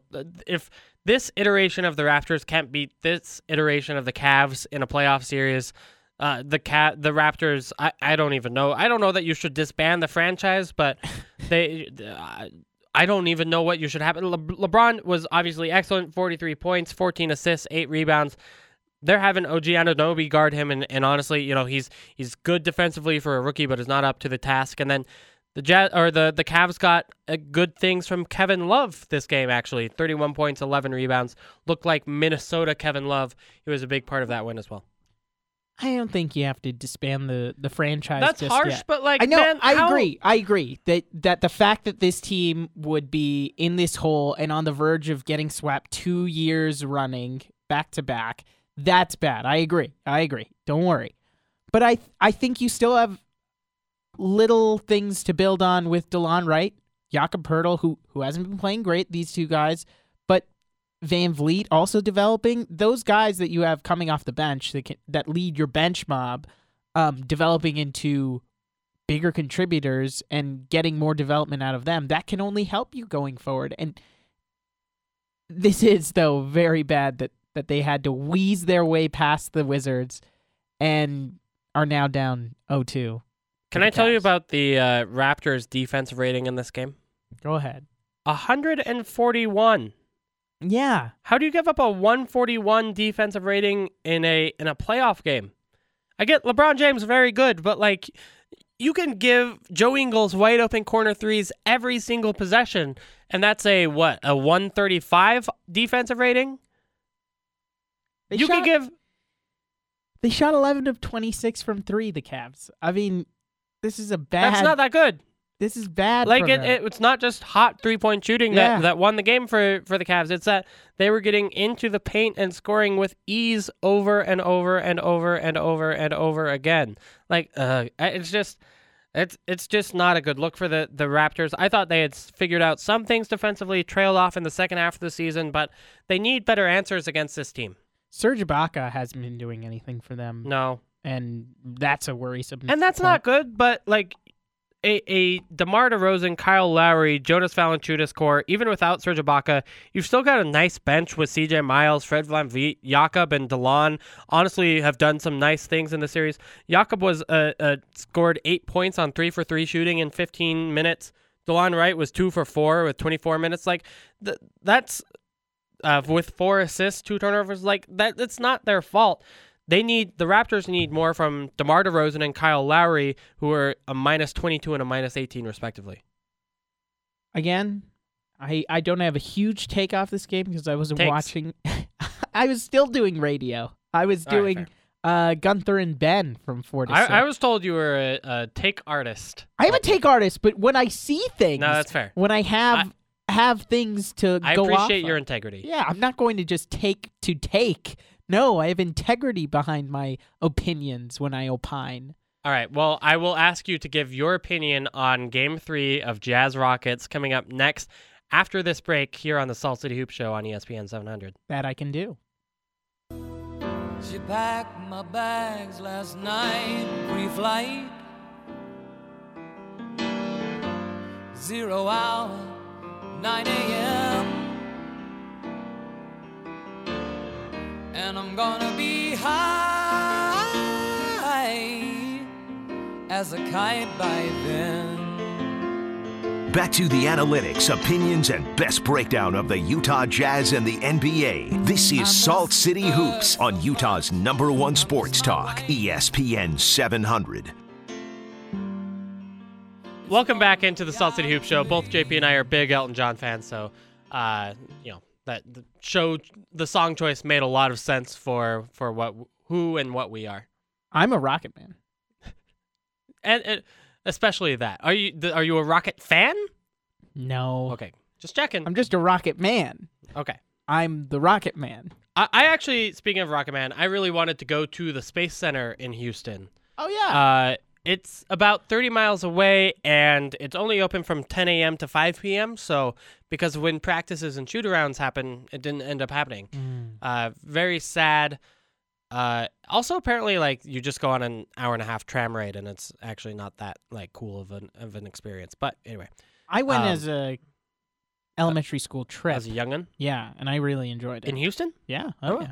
if this iteration of the Raptors can't beat this iteration of the Cavs in a playoff series, uh, the cat, the Raptors, I, I don't even know. I don't know that you should disband the franchise, but they, uh, I don't even know what you should happen. Le- LeBron was obviously excellent, 43 points, 14 assists, eight rebounds. They're having OG Anunoby guard him, and, and honestly, you know he's he's good defensively for a rookie, but is not up to the task. And then the Jazz or the the Cavs got uh, good things from Kevin Love this game. Actually, 31 points, 11 rebounds. Looked like Minnesota Kevin Love. He was a big part of that win as well. I don't think you have to disband the the franchise. That's harsh, yet. but like I know. man, I how- agree. I agree that that the fact that this team would be in this hole and on the verge of getting swept two years running back to back, that's bad. I agree. I agree. Don't worry. But I I think you still have little things to build on with Delon Wright, Jakob Poeltl, who who hasn't been playing great. These two guys, VanVleet also developing. Those guys that you have coming off the bench that can, that lead your bench mob, um, developing into bigger contributors and getting more development out of them. That can only help you going forward. And this is though very bad that that they had to wheeze their way past the Wizards and are now down 0-2. Can I tell you about the uh, Raptors' defensive rating in this game? Go ahead. 141. Yeah. How do you give up a 141 defensive rating in a in a playoff game? I get LeBron James very good, but like you can give Joe Ingles wide open corner threes every single possession, and that's a what a 135 defensive rating. They you shot, could give They shot 11 of 26 from 3 the Cavs. I mean, this is a bad that's not that good. This is bad. Like it, it, it's not just hot three point shooting Yeah. that, that won the game for for the Cavs. It's that they were getting into the paint and scoring with ease over and over and over and over and over again. Like uh, it's just. It's it's just not a good look for the, the Raptors. I thought they had figured out some things defensively, trailed off in the second half of the season, but they need better answers against this team. Serge Ibaka hasn't been doing anything for them, No, and that's a worrisome. and that's point. not good. But like a, a Demar Derozan, Kyle Lowry, Jonas Valanciunas core, even without Serge Ibaka, you've still got a nice bench with C.J. Miles, Fred VanVleet, Jakob, and Delon. Honestly, have done some nice things in the series. Jakob was uh, uh, scored eight points on three for three shooting in 15 minutes. Delon Wright was two for four with 24 minutes. Like th- that's uh, with four assists, two turnovers. Like that, it's not their fault. They need the Raptors need more from DeMar DeRozan and Kyle Lowry, who are a minus 22 and a minus 18 respectively. Again, I I don't have a huge take off this game because I wasn't Takes. watching. I was still doing radio. I was All right, doing uh, Gunther and Ben from four to. I, I was told you were a, a take artist. I am a take artist, but when I see things, No, that's fair. when I have have things to I go off appreciate your of. integrity. Yeah, I'm not going to just take to take. No, I have integrity behind my opinions when I opine. All right. Well, I will ask you to give your opinion on Game Three of Jazz Rockets coming up next after this break here on the Salt City Hoop Show on ESPN 700. That I can do. She packed my bags last night, pre-flight. Zero hour, 9 a.m. And I'm gonna be high as a kite by then. Back to the analytics, opinions, and best breakdown of the Utah Jazz and the NBA. This is Salt City Hoops on Utah's number one sports talk, ESPN 700. Welcome back into the Salt City Hoop Show. Both JP and I are big Elton John fans, so uh, you know that the show, the song choice made a lot of sense for for what who and what we are, I'm a Rocket Man. and, and especially that. Are you the, are you a Rocket fan? No. Okay, just checking. I'm just a Rocket Man. okay. I'm the Rocket Man. I, I actually, speaking of Rocket Man, I really wanted to go to the Space Center in Houston. Oh yeah. Uh, it's about 30 miles away, and it's only open from 10 a.m. to 5 p.m. So, because when practices and shoot arounds happen, it didn't end up happening. Mm. Uh, very sad. Uh, also, apparently, like you just go on an hour and a half tram ride, and it's actually not that like cool of an of an experience. But anyway, I went um, as a elementary school trip. as a youngin yeah, and I really enjoyed it. in Houston, yeah. Oh, Oh, yeah.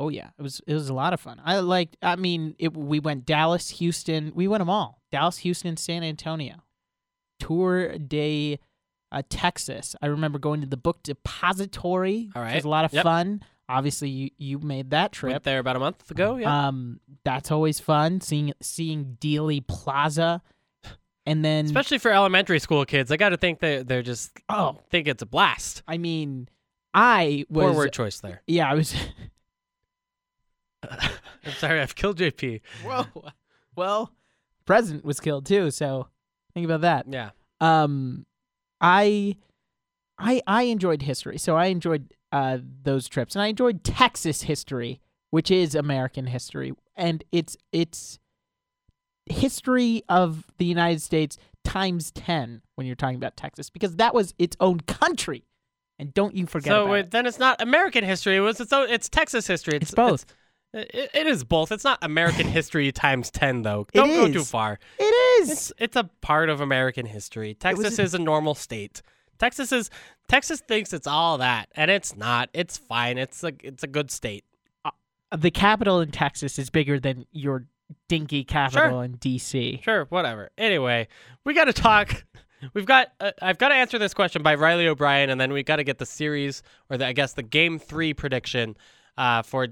Oh yeah. It was it was a lot of fun. I liked I mean, it, we went Dallas, Houston. We went them all. Dallas, Houston, San Antonio. Tour de uh, Texas. I remember going to the book depository. All right, right. was a lot of Yep. fun. Obviously, you you made that trip. went there about a month ago. Yeah, Um, that's always fun seeing seeing Dealey Plaza, and then especially for elementary school kids. I got to think that they're just oh, think it's a blast. I mean, I was Poor word choice there. yeah, I was. I'm sorry, I've killed JP. Whoa, well, president was killed too, so think about that. Yeah. Um, I, I, I enjoyed history, so I enjoyed uh those trips, and I enjoyed Texas history, which is American history, and it's it's history of the United States times ten when you're talking about Texas, because that was its own country And don't you forget so it. then it's not American history. It was it's, own. it's Texas history. It's, It's both. It, it is both. It's not American history times ten though. It Don't go too far. It is. It's it's a part of American history. Texas a- is a normal state. Texas is Texas thinks it's all that, and it's not. It's fine. It's a it's a good state. the capital in Texas is bigger than your dinky capital in D.C. Sure, whatever. Anyway, we got to talk. We've got. Uh, I've got to answer this question by Riley O'Brien, and then we got to get the series, or the, I guess the game three prediction uh, for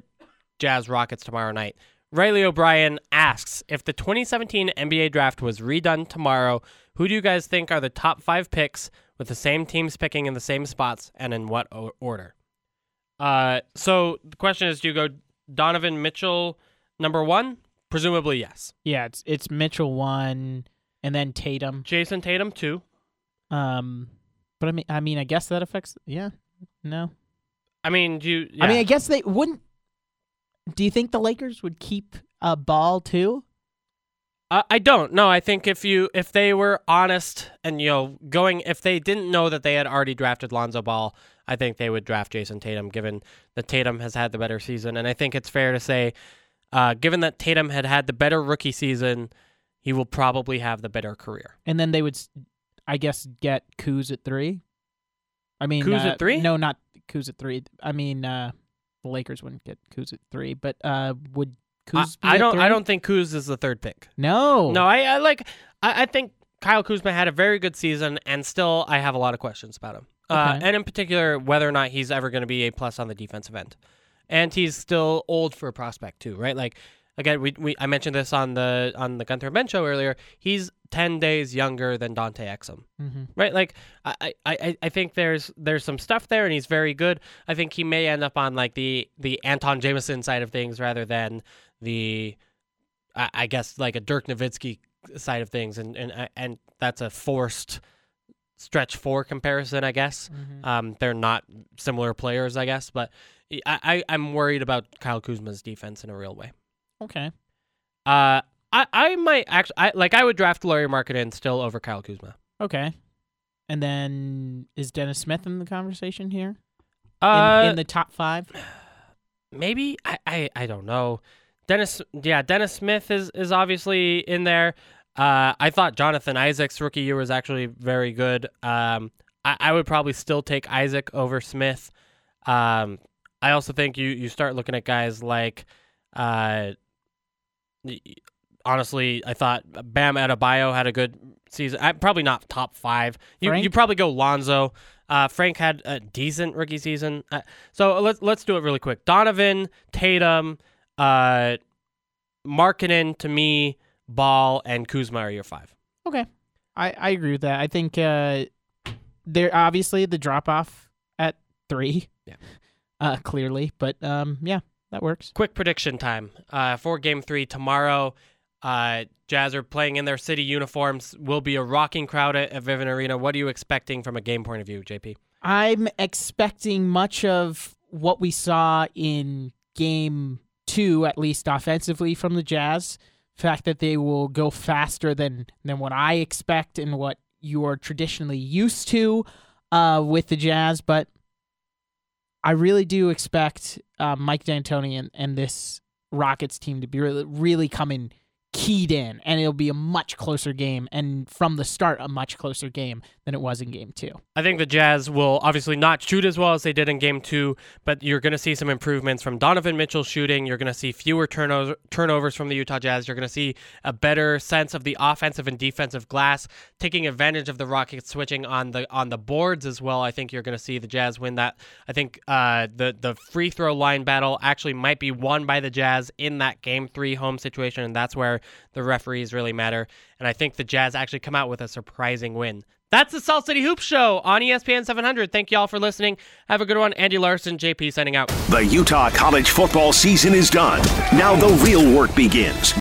Jazz Rockets tomorrow night. Riley O'Brien asks if the 2017 NBA draft was redone tomorrow, who do you guys think are the top five picks with the same teams picking in the same spots and in what o- order? Uh, so the question is, do you go Donovan Mitchell number one? Presumably yes. Yeah, it's it's Mitchell one, and then Tatum. Jayson Tatum two. Um, but I mean, I mean, I guess that affects. Yeah, no. I mean, do you? I mean. I guess they wouldn't. Do you think the Lakers would keep a ball too? Uh, I don't. No, I think if you if they were honest and you know going if they didn't know that they had already drafted Lonzo Ball, I think they would draft Jayson Tatum. Given that Tatum has had the better season, and I think it's fair to say, uh, given that Tatum had had the better rookie season, he will probably have the better career. And then they would, I guess, get Kuz at three. I mean, Kuz uh, at three? No, not Kuz at three. I mean, uh, the Lakers wouldn't get Kuz at three, but uh, would I, Kuz? be I don't. I don't think Kuz is the third pick. No, No, I, I like. I, I think Kyle Kuzma had a very good season, and still, I have a lot of questions about him. Uh, and in particular, whether or not he's ever going to be a plus on the defensive end. And he's still old for a prospect too, right? Like again, we, we I mentioned this on the on the Gunther Ben show earlier. He's ten days younger than Dante Exum, hmm right? Like I, I, I I think there's there's some stuff there, and he's very good. I think he may end up on like the the Antawn Jamison side of things rather than the I, I guess like a Dirk Nowitzki side of things, and and and that's a forced stretch four comparison, I guess. Mm-hmm. Um, they're not similar players, I guess, but I, I I'm worried about Kyle Kuzma's defense in a real way. Okay. Uh, I I might actually I like I would draft Lauri Markkanen still over Kyle Kuzma. Okay. And then is Dennis Smith in the conversation here? Uh, in, in the top five? maybe I, I I don't know. Dennis, yeah, Dennis Smith is is obviously in there. Uh, I thought Jonathan Isaac's rookie year was actually very good. Um, I, I would probably still take Isaac over Smith. Um, I also think you you start looking at guys like, uh, honestly, I thought Bam Adebayo had a good season. I, probably not top five. You Frank? you probably go Lonzo. Uh, Frank had a decent rookie season. Uh, so let's let's do it really quick. Donovan, Tatum, uh, Markkanen to me, Ball, and Kuzma are your five. Okay. I, I agree with that. I think uh, there obviously the drop off at three. Yeah. Uh, clearly, but um, yeah, that works. Quick prediction time uh, for Game Three tomorrow. Uh, Jazz are playing in their city uniforms. Will be a rocking crowd at, at Vivint Arena. What are you expecting from a game point of view, JP? I'm expecting much of what we saw in game two, at least offensively, from the Jazz. Fact that they will go faster than than what I expect and what you are traditionally used to uh, with the Jazz, but I really do expect uh, Mike D'Antoni and, and this Rockets team to be really, really coming keyed in, and it'll be a much closer game, and from the start, a much closer game than it was in game two. I think the Jazz will obviously not shoot as well as they did in game two, but you're going to see some improvements from Donovan Mitchell shooting. You're going to see fewer turnovers, turnovers from the Utah Jazz. You're going to see a better sense of the offensive and defensive glass, taking advantage of the Rockets switching on the on the boards as well. I think you're going to see the Jazz win that. I think uh, the the free throw line battle actually might be won by the Jazz in that game three home situation, and that's where the referees really matter. And I think the Jazz actually come out with a surprising win. That's the Salt City Hoops Show on ESPN 700. Thank you all for listening. Have a good one. Andy Larsen, JP signing out. The Utah college football season is done. Now the real work begins.